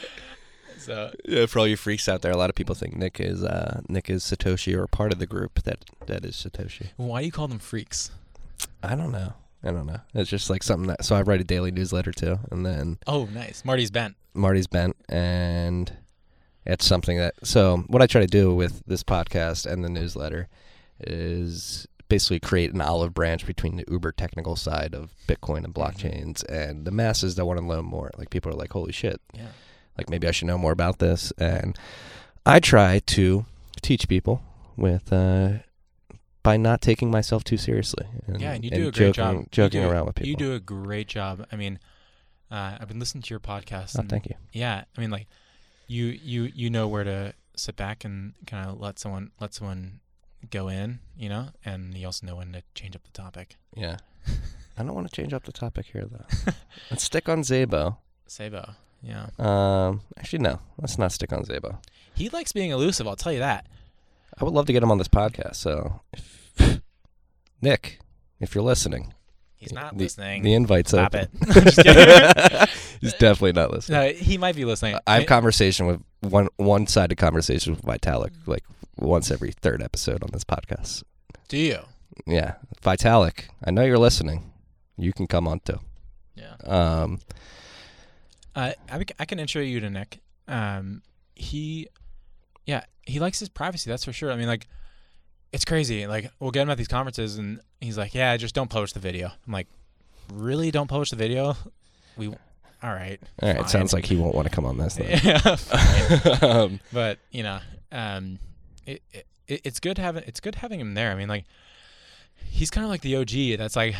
so Yeah, for all you freaks out there, a lot of people think Nick is uh, Nick is Satoshi or part of the group that that is Satoshi. why do you call them freaks? I don't know. I don't know. It's just like something that. So I write a daily newsletter too, and then Oh, nice. Marty's bent. Marty's bent, and it's something that. So what I try to do with this podcast and the newsletter is basically create an olive branch between the uber technical side of Bitcoin and Mm-hmm. blockchains and the masses that want to learn more. Like people are like, holy shit, Yeah. like maybe I should know more about this. And I try to teach people with uh, by not taking myself too seriously. And, Yeah, and you do a great joking, job. Joking do- around with people. You do a great job. I mean, uh, I've been listening to your podcast. Oh, and thank you. Yeah, I mean, like, you you you know where to sit back and kind of let someone let someone go in, you know, and you also know when to change up the topic. Yeah. I don't want to change up the topic here though. Let's stick on Szabo. Szabo. yeah, Um, actually, no. Let's not stick on Szabo. he likes being elusive. I'll tell you that. I would love to get him on this podcast. So, if, Nick, if you're listening, He's not the, listening. The invite's Stop open. it. I'm just kidding. He's definitely not listening. no, he might be listening. I have conversation with one one-sided conversation with Vitalik like once every third episode on this podcast. Do you? Yeah, Vitalik, I know you're listening. You can come on too. Yeah. Um, Uh, I, I can intro you to Nick. Um, he, yeah, he likes his privacy. That's for sure. I mean, like, it's crazy. Like, we'll get him at these conferences, and he's like, "Yeah, just don't publish the video." I'm like, "Really? Don't publish the video?" We, all right. all right, fine. sounds like he won't want to come on this. Then. yeah, um, but you know, um, it, it it's good having it's good having him there. I mean, like, he's kind of like the OG. That's like,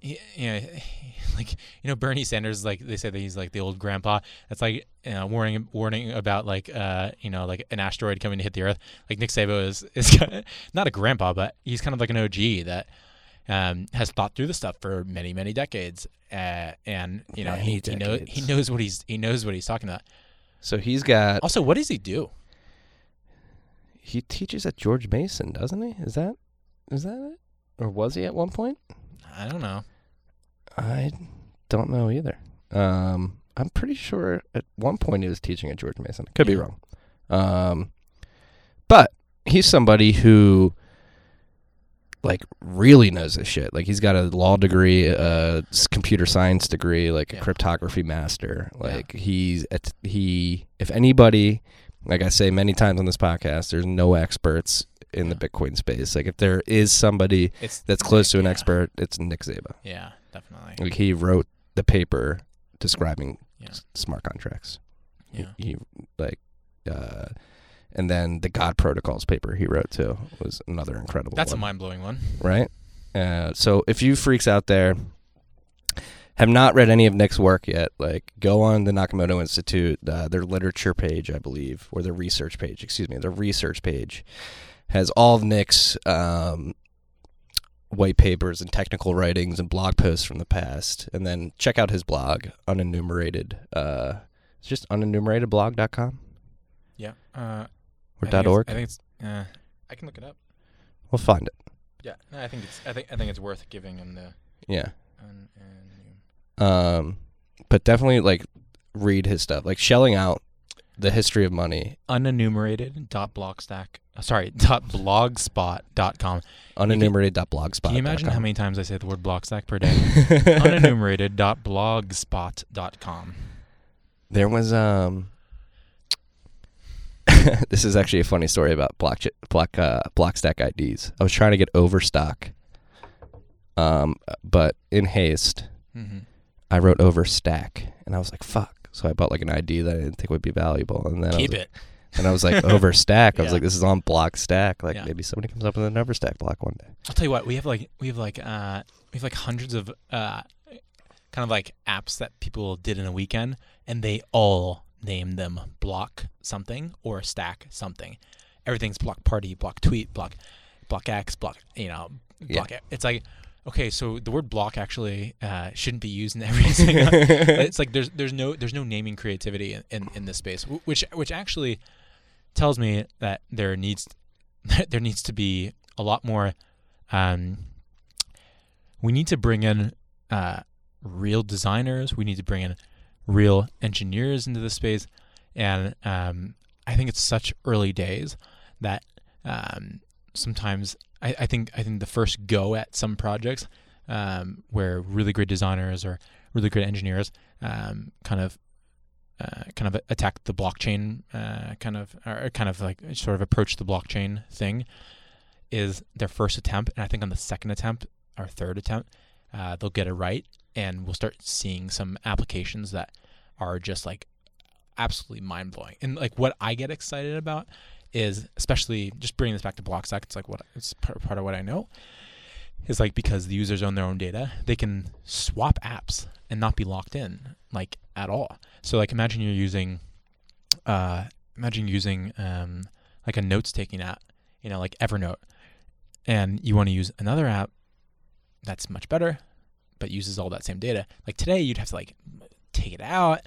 he, you know, like you know Bernie Sanders. Like they say that he's like the old grandpa. That's like you know, warning warning about like uh you know like an asteroid coming to hit the Earth. Like Nick Szabo is is kinda, not a grandpa, but he's kind of like an OG that. Um, has thought through the stuff for many, many decades, uh, and you know he, Many he knows he knows what he's he knows what he's talking about. so he's got Also, what does he do? He teaches at George Mason, doesn't he? Is that is that it? Or was he at one point? I don't know. I don't know either. Um, I'm pretty sure at one point he was teaching at George Mason. Could be wrong. Um, but he's somebody who like really knows his shit. Like he's got a law degree, a computer science degree, like Yeah. a cryptography master. Yeah. Like he's at, he if anybody, like I say many times on this podcast, there's no experts in the Bitcoin space. Like if there is somebody It's that's close to an yeah. expert, it's Nick Szabo. Yeah, definitely. Like he wrote the paper describing Yeah. s- smart contracts. Yeah. He, like, uh, and then the God protocols paper he wrote too was another incredible. That's a mind blowing one. right? Uh, so if you freaks out there have not read any of Nick's work yet, like go on the Nakamoto Institute, uh, their literature page, I believe, or their research page. Excuse me, their research page has all of Nick's um, white papers and technical writings and blog posts from the past, and then check out his blog, unenumerated. Uh, it's just unennumeratedblog.com Yeah. Uh, or I dot .org. I think it's. Uh, I can look it up. We'll find it. Yeah. No, I think it's. I think. I think it's worth giving him the. Yeah. Un, un, Um, but definitely like read his stuff, like shelling out the history of money, unenumerated dot blockstack. Uh, sorry. Dot blogspot dot com. unenumerated.blogspot. Can you imagine how many times I say the word blockstack per day? unenumerated dot blogspot dot com. There was um. this is actually a funny story about block block uh, blockstack IDs. I was trying to get overstock, um, but in haste, Mm-hmm. I wrote overstack, and I was like, "Fuck!" So I bought like an ID that I didn't think would be valuable, and then I was, it. And I was like, overstack. I was like, this is on block stack. Like Yeah. maybe somebody comes up with an overstack block one day. I'll tell you what. We have like we have like uh we have like hundreds of uh kind of like apps that people did in a weekend, and they all name them block something or stack something. Everything's block party, block tweet, block block X, block you know Yeah. block. It's like okay, so the word block actually uh, shouldn't be used in every single. it's like there's there's no there's no naming creativity in, in, in this space, which which actually tells me that there needs there needs to be a lot more. Um, we need to bring in uh, real designers. We need to bring in real engineers into the space, and um, I think it's such early days that um, sometimes I, I think I think the first go at some projects um, where really great designers or really great engineers um, kind of uh, kind of attack the blockchain uh, kind of or kind of like sort of approach the blockchain thing is their first attempt, and I think on the second attempt or third attempt, uh, they'll get it right, and we'll start seeing some applications that are just like absolutely mind blowing. And like what I get excited about is, especially just bringing this back to Blockstack, it's like what it's part, part of what I know is like because the users own their own data, they can swap apps and not be locked in like at all. So like imagine you're using, uh, imagine using um, like a notes taking app, you know, like Evernote, and you want to use another app that's much better, but uses all that same data. Like today, you'd have to like take it out.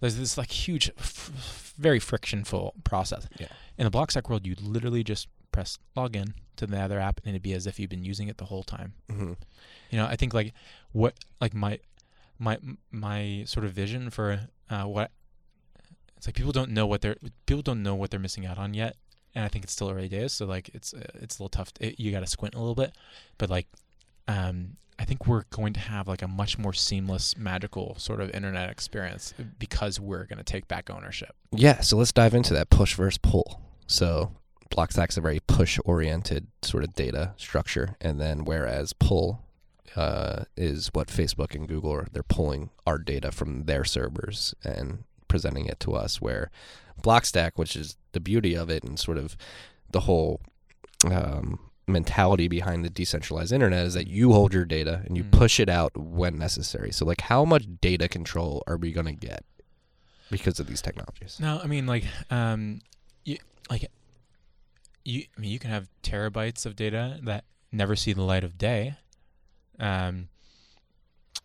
There's this like huge, f- very frictionful process. Yeah. In the Blockstack world, you'd literally just press login to the other app, and it'd be as if you've been using it the whole time. Mm-hmm. You know, I think like what like my my my sort of vision for uh, what it's like people don't know what they're people don't know what they're missing out on yet, and I think it's still early days. So like it's uh, it's a little tough. It, you got to squint a little bit, but like um, I think we're going to have like a much more seamless, magical sort of internet experience because we're going to take back ownership. Yeah, so let's dive into that push versus pull. So Blockstack's a very push oriented sort of data structure, and then whereas pull uh, is what Facebook and Google are, they're pulling our data from their servers and presenting it to us. Where Blockstack, which is the beauty of it and sort of the whole um, mentality behind the decentralized internet, is that you hold your data and you Mm. push it out when necessary. So, like, how much data control are we going to get because of these technologies? No, I mean like um, you like you. I mean you can have terabytes of data that never see the light of day, um,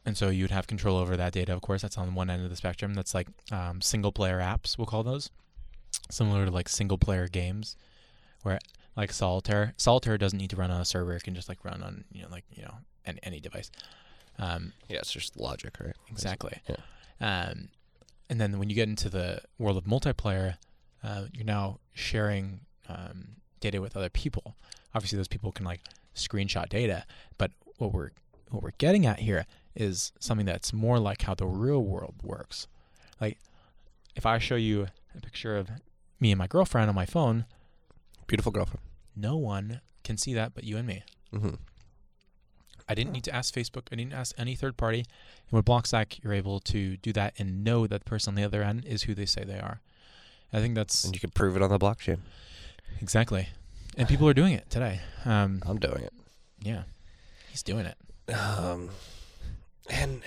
and so you'd have control over that data. Of course, that's on one end of the spectrum. That's like um, single player apps. We'll call those similar to like single player games, where like solitaire. Solitaire doesn't need to run on a server. It can just like run on you know like you know any, any device. Um, Yeah, it's just logic, right? Exactly. Yeah. Um, and then when you get into the world of multiplayer, uh, you're now sharing um, data with other people. Obviously, those people can like screenshot data, but what we're what we're getting at here is something that's more like how the real world works. Like, if I show you a picture of me and my girlfriend on my phone, Beautiful girlfriend. no one can see that but you and me. Mm-hmm. I didn't need to ask Facebook. I didn't ask any third party. And with Blockstack, you're able to do that and know that the person on the other end is who they say they are. I think that's And you can prove it on the blockchain. exactly. And people are doing it today. Um, I'm doing it. yeah, he's doing it. Um, and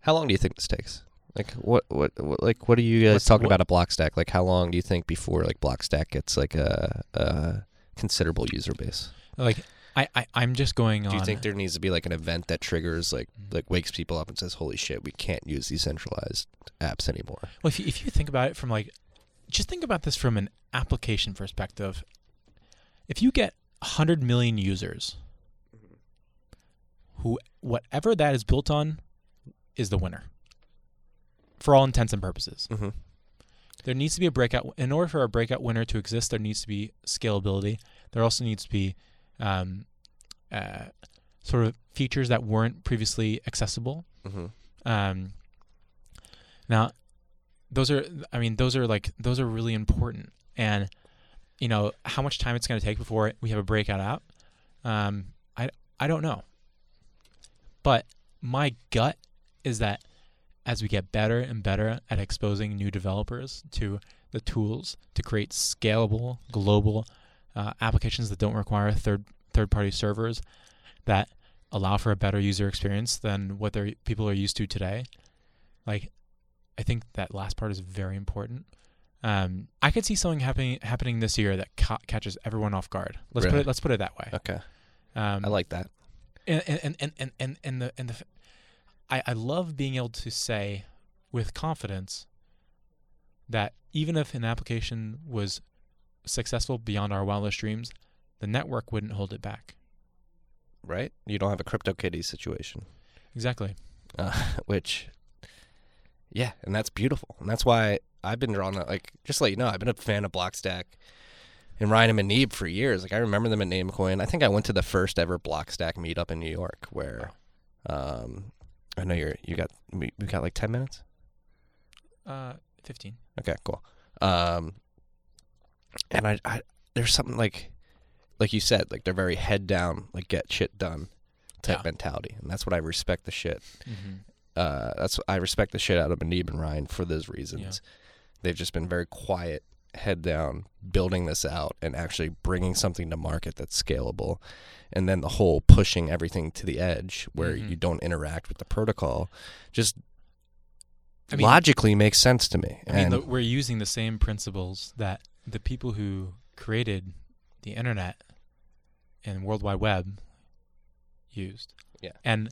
how long do you think this takes? Like what, what, what like what are you guys What's- talking what- about a Blockstack? Like how long do you think before like Blockstack gets like a, a considerable user base? Like I, I I'm just going on. Do you think there needs to be like an event that triggers like Mhm. like wakes people up and says, "Holy shit, we can't use these centralized apps anymore"? Well, if you, if you think about it from like, just think about this from an application perspective. If you get 100 million users, who whatever that is built on is the winner. For all intents and purposes. Mm-hmm. There needs to be a breakout. In order for a breakout winner to exist, there needs to be scalability. There also needs to be um, uh, sort of features that weren't previously accessible. Mm-hmm. Um, now, those are, I mean, those are like, those are really important. And, you know, how much time it's going to take before we have a breakout app, um, I, I don't know. But my gut is that as we get better and better at exposing new developers to the tools to create scalable, global uh, applications that don't require third third party servers, that allow for a better user experience than what their people are used to today. Like, I think that last part is very important. Um, I could see something happening happening this year that ca- catches everyone off guard. Let's put it let's put it that way. Okay, Um, I like that. and and and and and, and the and the I, I love being able to say with confidence that even if an application was successful beyond our wildest dreams, the network wouldn't hold it back. Right? You don't have a CryptoKitty situation. Exactly. uh, which yeah and that's beautiful and that's why i've been drawn to like just to let you know i've been a fan of blockstack and ryan and Muneeb for years like i remember them at namecoin i think i went to the first ever blockstack meetup in new york where um i know you're you got we, we got like 10 minutes Uh, fifteen. okay cool um and i i there's something like like you said, like they're very head down, like get shit done type Yeah. mentality, and that's what I respect the shit. Mm-hmm. Uh, that's I respect the shit out of Muneeb and Ryan for those reasons. They've just been very quiet, head down, building this out and actually bringing something to market that's scalable. And then the whole pushing everything to the edge where Mhm. you don't interact with the protocol just I mean- logically makes sense to me. I mean, the, we're using the same principles that the people who created the internet and World Wide Web used. Yeah. And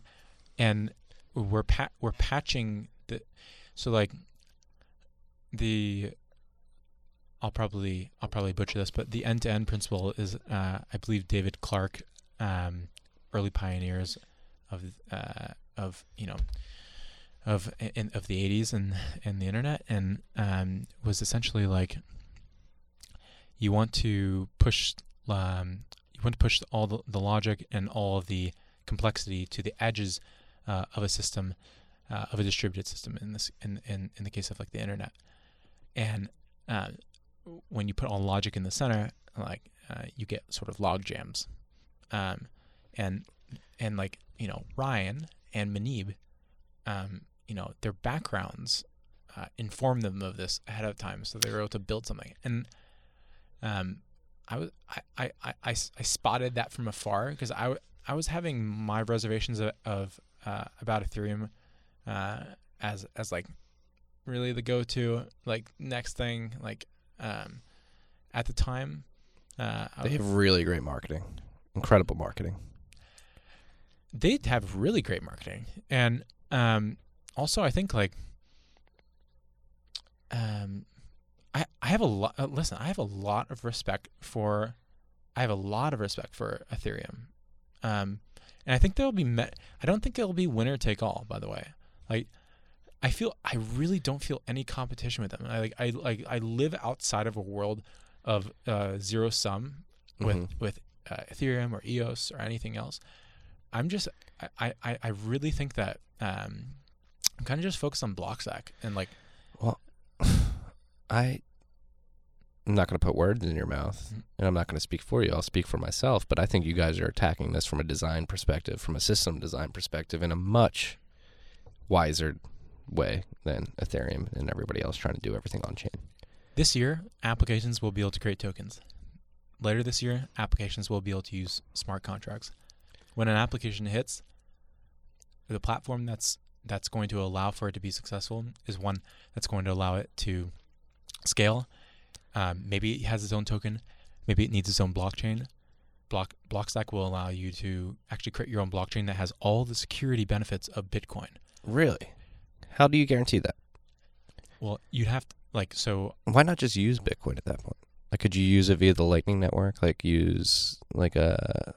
and we're pa- we're patching the so like the I'll probably I'll probably butcher this, but the end-to-end principle is uh, I believe David Clark, um, early pioneers of uh, of you know of in, of the 80s and and the internet and um, was essentially like you want to push um, you want to push all the, the logic and all of the complexity to the edges uh, of a system uh, of a distributed system in this in, in in the case of like the internet. And uh, when you put all logic in the center like uh, you get sort of log jams. Um, and and like you know Ryan and Muneeb um, you know their backgrounds uh, inform them of this ahead of time. So they were able to build something. And um, I was I, I, I, I spotted that from afar because I, I was having my reservations of, of uh, about Ethereum uh, as as like really the go to like next thing. Like um, at the time uh, they have really great marketing. Incredible marketing. they have really great marketing and um also i think like um i i have a lot uh, listen i have a lot of respect for i have a lot of respect for ethereum um and i think there'll be me- i don't think it'll be winner take all by the way like i feel i really don't feel any competition with them i like i like i live outside of a world of uh zero sum with Mhm. with uh, Ethereum or EOS or anything else. I'm just I I, I really think that um, I'm kind of just focused on Blockstack and like Well, I I'm not going to put words in your mouth, Mhm. and I'm not going to speak for you. I'll speak for myself. But I think you guys are attacking this from a design perspective, from a system design perspective, in a much wiser way than Ethereum and everybody else trying to do everything on chain. this year applications will be able to create tokens. Later this year, applications will be able to use smart contracts. When an application hits, the platform that's that's going to allow for it to be successful is one that's going to allow it to scale. Um, maybe it has its own token. Maybe it needs its own blockchain. Block Blockstack will allow you to actually create your own blockchain that has all the security benefits of Bitcoin. Really? How do you guarantee that? Well, you'd have to like so Why not just use Bitcoin at that point? Like, could you use it via the Lightning Network? Like, use like a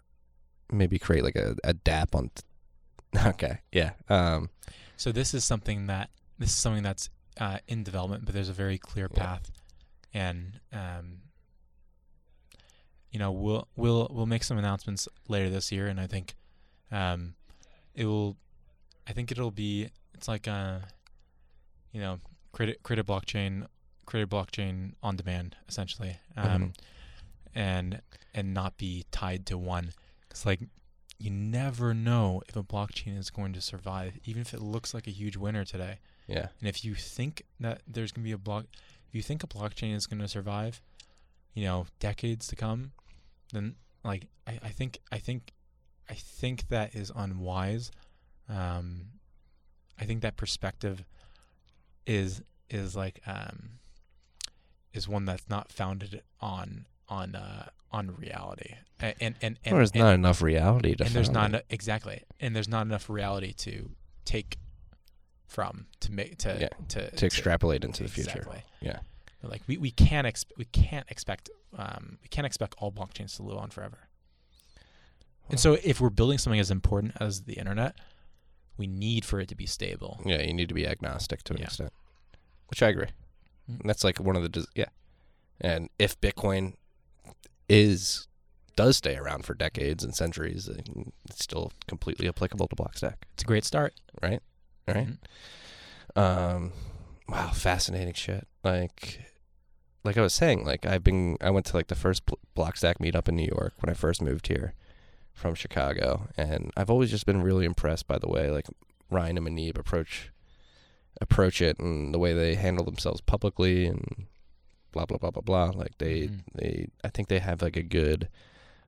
maybe create like a, a DApp on. okay, yeah. Um, So this is something that this is something that's uh, in development, but there's a very clear Yeah. path, and um, you know we'll we'll we'll make some announcements later this year, and I think um, it will. I think it'll be it's like a you know create a, create a blockchain create a blockchain on demand essentially, um, Mhm. and and not be tied to one. It's like you never know if a blockchain is going to survive, even if it looks like a huge winner today. yeah. And if you think that there's going to be a block, if you think a blockchain is going to survive, you know, decades to come, then like I, I think I think I think that is unwise. Um, I think that perspective is is like um, is one that's not founded on on uh, on reality. And and and, and, there's and- not enough reality to. and there's not exactly and there's not enough reality to take from to make to Yeah, to, to extrapolate into the future. exactly. Yeah. But, like we, we can't exp- we can't expect um, we can't expect all blockchains to live on forever and so if we're building something as important as the internet we need for it to be stable Yeah, you need to be agnostic to an Yeah. extent, which I agree. Mm. And that's like one of the yeah. And if Bitcoin is does stay around for decades and centuries, it's still completely applicable to Blockstack, it's a great start right? Right. Mhm. Um, wow, fascinating shit. Like, like I was saying, like I've been, I went to like the first Blockstack meetup in New York when I first moved here from Chicago, and I've always just been really impressed by the way like Ryan and Muneeb approach approach it and the way they handle themselves publicly and blah blah blah blah blah. Like they Mhm. they I think they have like a good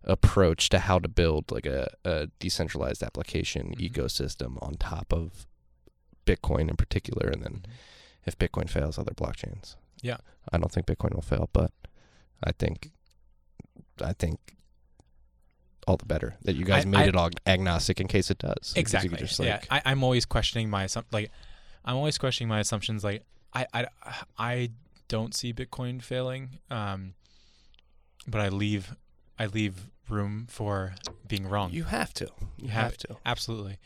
approach to how to build like a, a decentralized application Mhm. ecosystem on top of Bitcoin in particular, and then Mhm. if Bitcoin fails, other blockchains. Yeah. I don't think Bitcoin will fail, but I think I think all the better that you guys I- made I- it all agnostic in case it does. Exactly. could just, yeah, like- I, I'm always questioning my assump- like, I'm always questioning my assumptions. Like, I, I, I don't see Bitcoin failing, um, but I leave, I leave room for being wrong. you have to. You have have to. Absolutely.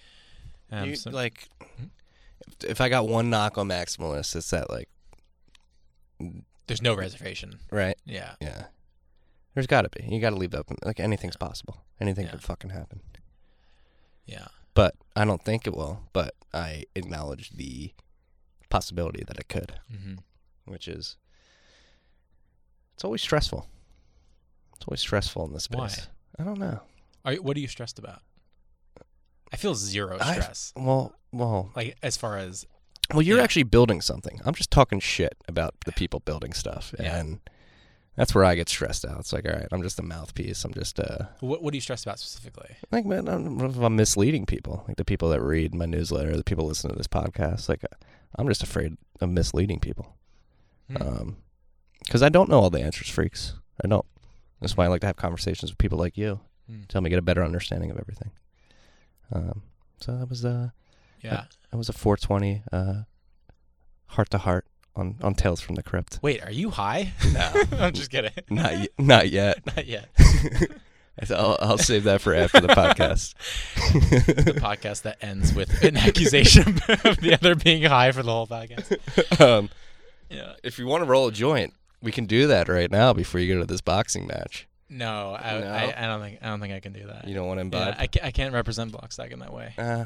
Um, you, so- like, Hmm? if, if I got one knock on Maximalist, it's that like, there's no reservation. right? Yeah. Yeah. There's got to be. You got to leave that open. Like anything's possible. Anything Yeah. could fucking happen. Yeah. But I don't think it will. But I acknowledge the possibility that it could, hmm which is it's always stressful. It's always stressful in this space. Why? I don't know. Are you, what are you stressed about? I feel zero I- stress. Well, well, like as far as well. You're Yeah. actually building something. I'm just talking shit about the people building stuff, Yeah. and that's where I get stressed out. It's like, all right, I'm just a mouthpiece. I'm just uh, what, what are you stressed about specifically? like man, I'm, if I'm misleading people, like the people that read my newsletter, the people listen to this podcast. Like, I'm just afraid of misleading people. Hmm. Um I don't know all the answers, freaks. I don't. That's why I like to have conversations with people like you Hmm. to help me get a better understanding of everything. Um, so that was uh, Yeah. that was a 420 uh, heart to heart on on Tales from the Crypt. Wait, are you high? No. I'm just kidding. Not y- not yet. Not yet. I'll, I'll save that for after the podcast. the podcast that ends with an accusation of the other being high for the whole podcast. um, Yeah. if you want to roll a joint, we can do that right now before you go to this boxing match. No, I, No? I, I don't think I don't think I can do that. You don't want to yeah. I, ca- I can't represent Blockstack in that way. Uh,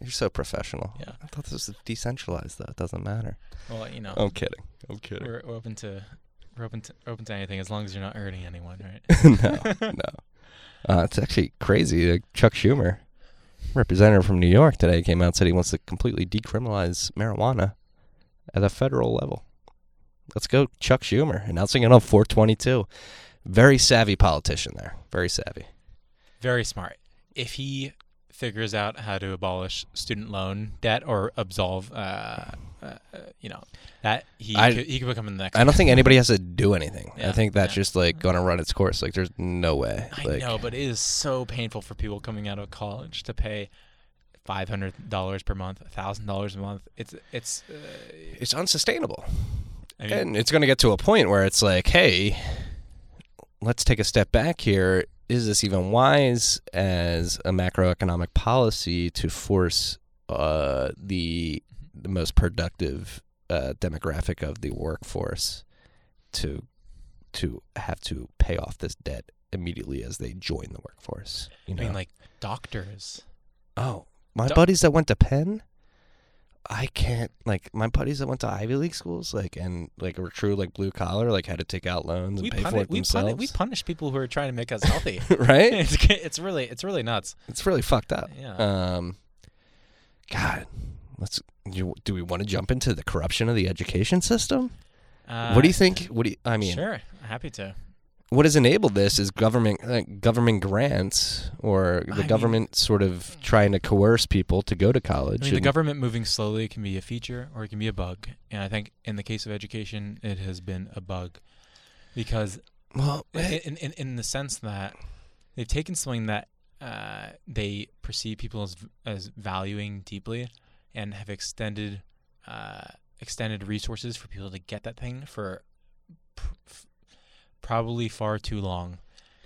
you're so professional. Yeah. I thought this was decentralized, though. It doesn't matter. Well, you know, I'm kidding. I'm kidding. we're, open to we're open to open to anything as long as you're not hurting anyone, right? no, no. Uh, it's actually crazy. Uh, Chuck Schumer, representative from New York today, came out and said he wants to completely decriminalize marijuana at a federal level. Let's go, Chuck Schumer, announcing it on 422. Very savvy politician there. Very savvy. Very smart. If he figures out how to abolish student loan debt or absolve, uh, uh, uh, you know, that he I- could, he could become the next. I don't think anybody has to do anything. I think that's yeah. just like going to run its course. Like, there's no way. I like, know, but it is so painful for people coming out of college to pay five hundred dollars per month, thousand dollars a month. It's it's. Uh, it's unsustainable. I mean, and it's going to get to a point where it's like, hey, let's take a step back here. Is this even wise as a macroeconomic policy to force uh, the the most productive uh, demographic of the workforce to to have to pay off this debt immediately as they join the workforce? You I know, mean, like doctors. oh, my Do- buddies that went to Penn. I can't like my buddies that went to Ivy League schools, like and like were true like blue collar, like had to take out loans and We pay for it we, themselves. punish, we punish people who are trying to make us healthy. right? it's, it's really it's really nuts. It's really fucked up. Yeah. Um, God, let's. You, do we want to jump into the corruption of the education system? what do you Uh, think? What do you, I mean? Sure, happy to. What has enabled this is government uh, government grants or I the mean- government sort of trying to coerce people to go to college. I mean, the government moving slowly can be a feature or it can be a bug. And I think in the case of education, it has been a bug because well, in, in, in, in the sense that they've taken something that uh, they perceive people as, as valuing deeply and have extended uh, extended resources for people to get that thing for pr- probably far too long.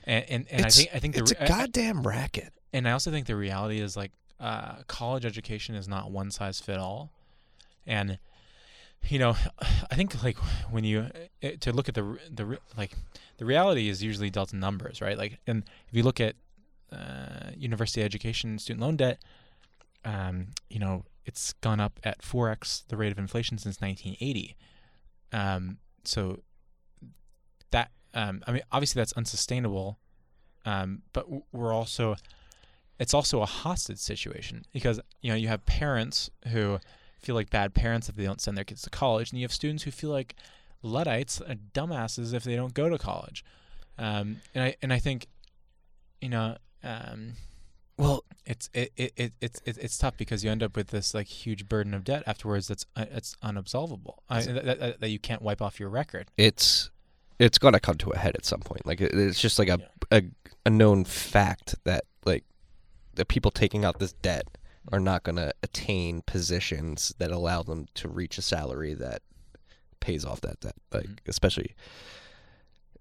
And and, and I think I think the it's a I- goddamn racket. and I also think the reality is like uh, college education is not one size fit all, and you know, I think like when you uh, to look at the the like the reality is usually dealt in numbers, right? Like, and if you look at uh, university education student loan debt, um, you know, it's gone up at four x the rate of inflation since 1980. Um, so that um, I mean, obviously that's unsustainable, um, but we're also it's also a hostage situation because you know you have parents who feel like bad parents if they don't send their kids to college, and you have students who feel like luddites, uh, dumbasses if they don't go to college. Um, and I and I think, you know, um, Well, it's it, it, it it's it's it's tough because you end up with this like huge burden of debt afterwards that's uh, it's unabsolvable I, that, that, that you can't wipe off your record. it's it's gonna come to a head at some point. Like it, it's just like a, a a known fact that like the people taking out this debt are not gonna attain positions that allow them to reach a salary that pays off that debt. Like Mhm. especially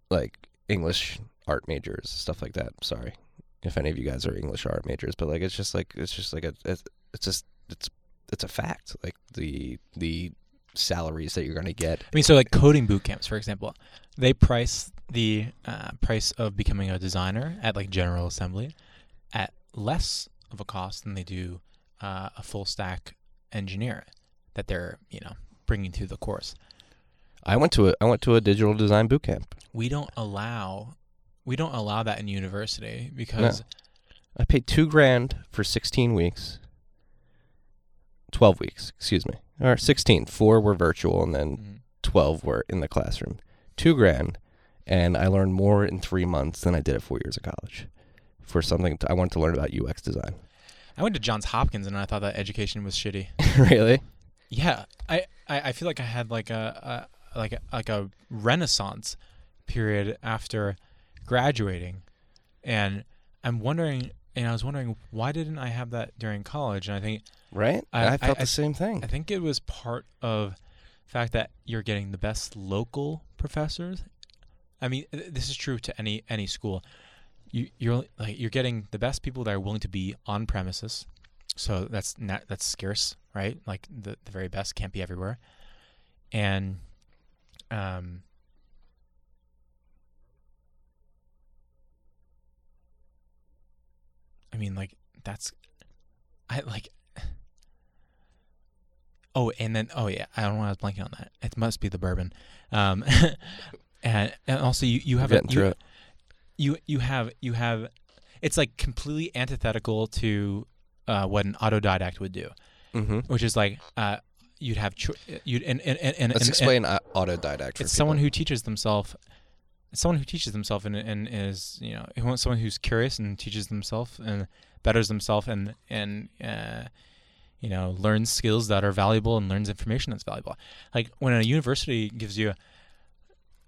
like English art majors, stuff like that. Sorry if any of you guys are English art majors, but like it's just like it's just like a it's, it's just it's it's a fact. Like the the salaries that you're gonna get I mean, so like coding boot camps, for example, they price the uh, price of becoming a designer at like General Assembly at less of a cost than they do uh, a full stack engineer that they're you know bringing to the course. I went to a I went to a digital design boot camp. We don't allow we don't allow that in university because I paid two grand for sixteen weeks. Twelve weeks, excuse me, or sixteen. Four were virtual, and then Mm, twelve were in the classroom. Two grand, and I learned more in three months than I did at four years of college. For something I wanted to learn about UX design. I went to Johns Hopkins and I thought that education was shitty. really? Yeah, I, I, I feel like I had like a, a like a, like a renaissance period after graduating, and I'm wondering, and I was wondering why didn't I have that during college? And I think Right? I- I, felt I- the same thing. I think it was part of the fact that you're getting the best local professors. I mean, th- this is true to any any school. You you're like you're getting the best people that are willing to be on premises. So that's not, that's scarce, right? Like the the very best can't be everywhere. And um I mean like that's I like Oh, and then oh yeah, I don't know why I was blanking on that. It must be the bourbon. Um, and and also you you have a, you, it. you you have you have it's like completely antithetical to uh, what an autodidact would do, Mm-hmm. which is like uh, you'd have cho- you'd and and and, and, Let's and- explain uh, autodidact. For it's someone who teaches themselves. Someone who teaches themselves and, and is you know someone who's curious and teaches themselves and betters themselves and and uh, you know learns skills that are valuable and learns information that's valuable. Like when a university gives you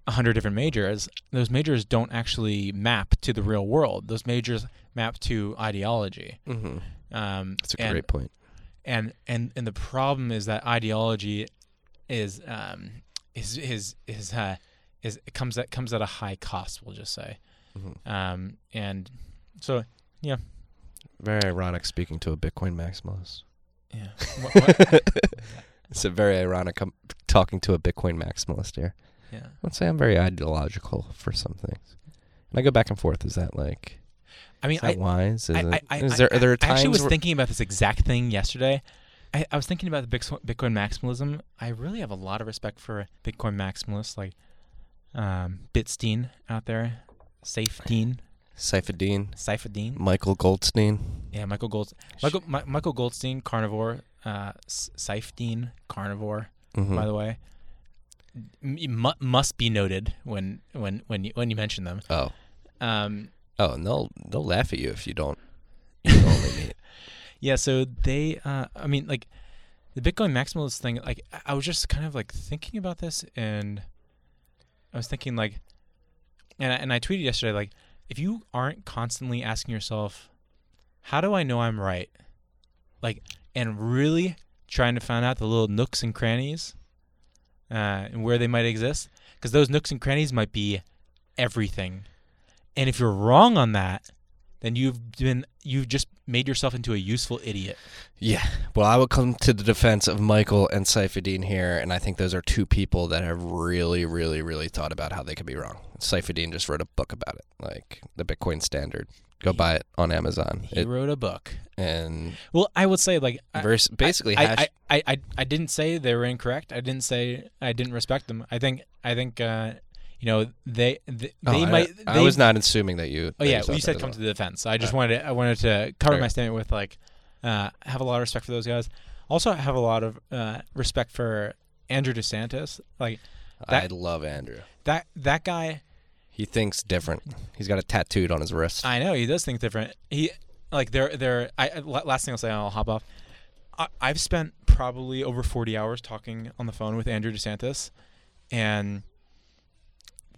a hundred different majors, those majors don't actually map to the real world. Those majors map to ideology. Mhm. Um, That's a and- great point. and and and the problem is that ideology is um is is is uh is it comes at comes at a high cost we'll just say Mhm. um and so yeah. Very ironic speaking to a Bitcoin maximalist. yeah what, what, It's a very ironic um, talking to a Bitcoin maximalist here. yeah Let's say I'm very ideological for some things. And I go back and forth. Is that like I mean is that I, wise? Is, I, it, I, I, is there are there I times actually was thinking about this exact thing yesterday I, I was thinking about the Bitcoin, Bitcoin maximalism. I really have a lot of respect for Bitcoin maximalists like um, Bitstein out there, Safedine, Saifuddin, Saifedean. Michael Goldstein. Yeah, Michael Gold, Michael Mi- Michael Goldstein, carnivore, uh, carnivore. Mhm. By the way, M- must be noted when when when you, when you mention them. Oh, Um, oh, and they'll they'll laugh at you if you don't. You don't yeah, so they, uh, I mean, like the Bitcoin maximalist thing. Like, I- I was just kind of like thinking about this, and I was thinking like, and I, and I tweeted yesterday like, if you aren't constantly asking yourself, how do I know I'm right? Like, and really trying to find out the little nooks and crannies, uh, and where they might exist, because those nooks and crannies might be everything. And if you're wrong on that, then you've been you've just made yourself into a useful idiot. Yeah. Well, I would come to the defense of Michael and Saifedean here, and I think those are two people that have really, really, really thought about how they could be wrong. Saifedean just wrote a book about it, like the Bitcoin Standard. Go He- buy it on Amazon. He It, wrote a book. and Well, I would say like I, basically, I, hash- I, I, I, I didn't say they were incorrect. I didn't say I didn't respect them. I think I think uh, you know, they they, Oh, they I, might. I they- was not assuming that you. Oh that yeah, thought you said come well. to the defense. I just wanted to, I wanted to cover Right. my statement with like, uh, have a lot of respect for those guys. Also, I have a lot of uh, respect for Andrew DeSantis. Like I love Andrew. that that guy. He thinks different. He's got a tattooed on his wrist. I know he does think different. He like there there. I I- last thing I'll say, and I'll hop off. I, I've spent probably over forty hours talking on the phone with Andrew DeSantis, and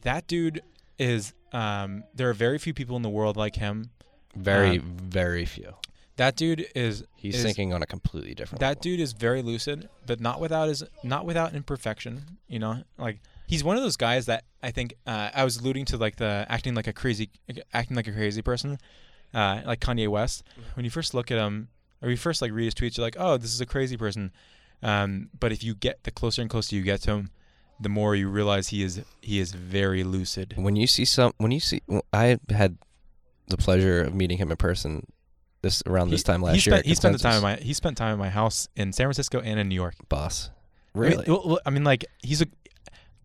that dude is. Um, there are very few people in the world like him. very, um, very few. That dude is He's is- thinking on a completely different. that level. dude is very lucid, but not without his not without imperfection. You know, like he's one of those guys that I think uh, I was alluding to, like the acting like a crazy, acting like a crazy person, uh, like Kanye West. When you first look at him, or you first like read his tweets, you're like, oh, this is a crazy person. Um, but if you get the closer and closer you get to him, the more you realize he is he is very lucid. when you see some when you see I had the pleasure of meeting him in person this around this time last he year. spent, at he spent the time at my he spent time at my house in San Francisco and in New York. boss. I mean, Really? well, I mean, like he's a,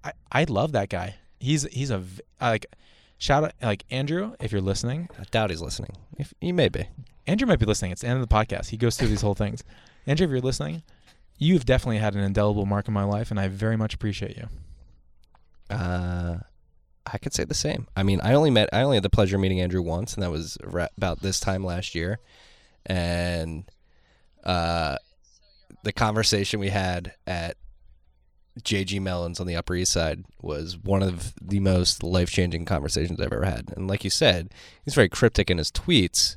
I, I love that guy. He's he's a like, shout out like Andrew if you're listening. I doubt he's listening. If he may be. Andrew might be listening. It's the end of the podcast. He goes through these whole things. Andrew, if you're listening, you've definitely had an indelible mark in my life, and I very much appreciate you. Uh, I could say the same. I mean, I only met, I only had the pleasure of meeting Andrew once, and that was ra- about this time last year. And uh, the conversation we had at JG Melon's on the Upper East Side was one of the most life changing conversations I've ever had. And like you said, he's very cryptic in his tweets.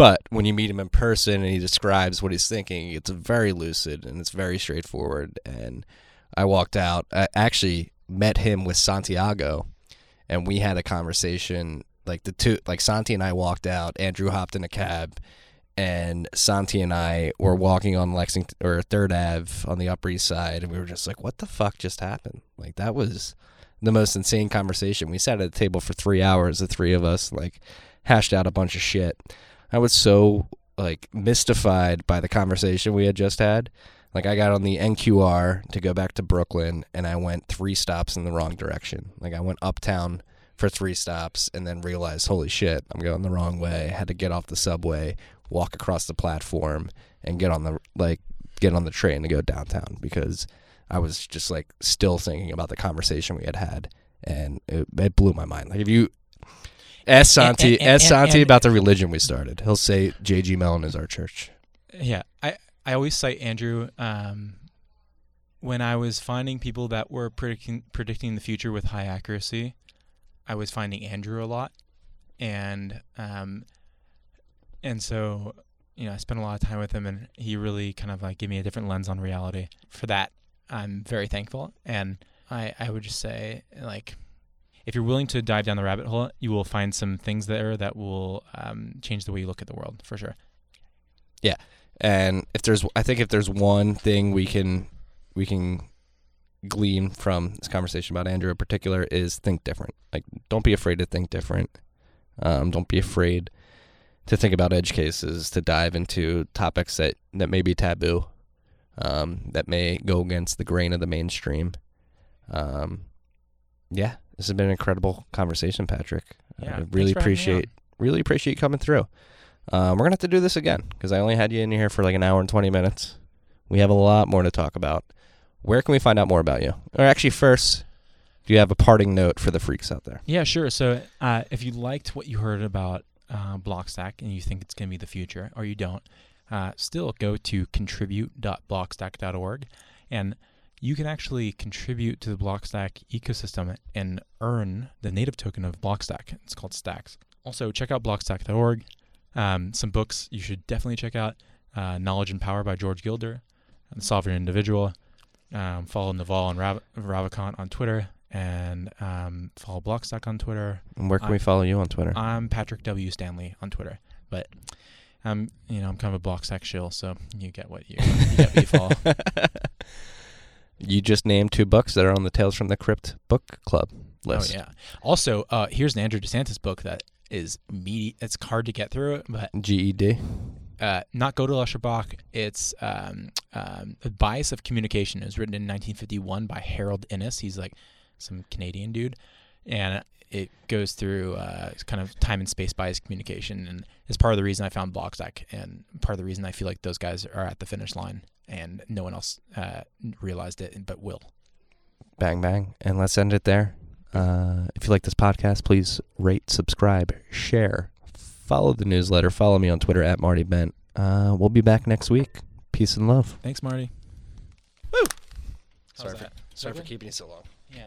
But when you meet him in person and he describes what he's thinking, it's very lucid and it's very straightforward. And I walked out. I actually met him with Santiago, and we had a conversation. Like the two, like Santi and I walked out. Andrew hopped in a cab, and Santi and I were walking on Lexington or Third Ave on the Upper East Side, and we were just like, "What the fuck just happened?" Like that was the most insane conversation. We sat at a table for three hours, the three of us, like hashed out a bunch of shit. I was so like mystified by the conversation we had just had. Like I got on the NQR to go back to Brooklyn and I went three stops in the wrong direction. Like I went uptown for three stops and then realized, holy shit, I'm going the wrong way. I had to get off the subway, walk across the platform and get on the like get on the train to go downtown because I was just like still thinking about the conversation we had had and it, it blew my mind. Like if you ask Santi, and- ask and- Santi and- about the religion we started, he'll say JG Melon is our church. Yeah, I I always cite Andrew um, when I was finding people that were predicting predicting the future with high accuracy. I was finding Andrew a lot, and um, and so you know I spent a lot of time with him, and he really kind of like gave me a different lens on reality. For that, I'm very thankful, and I I would just say like. If you're willing to dive down the rabbit hole, you will find some things there that will um, change the way you look at the world, for sure. Yeah, and if there's, I think if there's one thing we can, we can glean from this conversation about Andrew in particular is think different. Like, don't be afraid to think different. Um, don't be afraid to think about edge cases, to dive into topics that, that may be taboo, um, that may go against the grain of the mainstream. Um, yeah, this has been an incredible conversation, Patrick. Yeah, I really for having me on. appreciate really appreciate you coming through. Um, we're gonna have to do this again because I only had you in here for like an hour and twenty minutes. We have a lot more to talk about. Where can we find out more about you? Or actually, first, do you have a parting note for the freaks out there? Yeah, sure. So uh, if you liked what you heard about uh, Blockstack and you think it's going to be the future, or you don't, uh, still go to contribute.blockstack.org and you can actually contribute to the Blockstack ecosystem and earn the native token of Blockstack. It's called Stacks. Also, check out blockstack.org. Um, some books you should definitely check out uh, Knowledge and Power by George Gilder, The Sovereign Individual. Um, follow Naval and Rav- Ravikant on Twitter and um, follow Blockstack on Twitter. And where can I- we follow you on Twitter? I'm Patrick W. Stanley on Twitter, but I'm you know I'm kind of a Blockstack shill, so you get what you, you get what you follow. You just named two books that are on the Tales from the Crypt book club list. Oh yeah. Also, uh, here's an Andrew DeSantis book that is meaty. It's hard to get through, it, but GEB. uh, not Gödel, Escher, Bach. It's um, um, The Bias of Communication. It was written in 1951 by Harold Innis. He's like some Canadian dude. and it goes through uh, kind of time and space bias communication, and is part of the reason I found Blockstack, and part of the reason I feel like those guys are at the finish line, and no one else uh, realized it, but will. Bang bang, and let's end it there. Uh, if you like this podcast, please rate, subscribe, share, follow the newsletter, follow me on Twitter at Marty Bent. Uh, we'll be back next week. Peace and love. Thanks, Marty. Woo! Sorry for- sorry for keeping you so long. Yeah.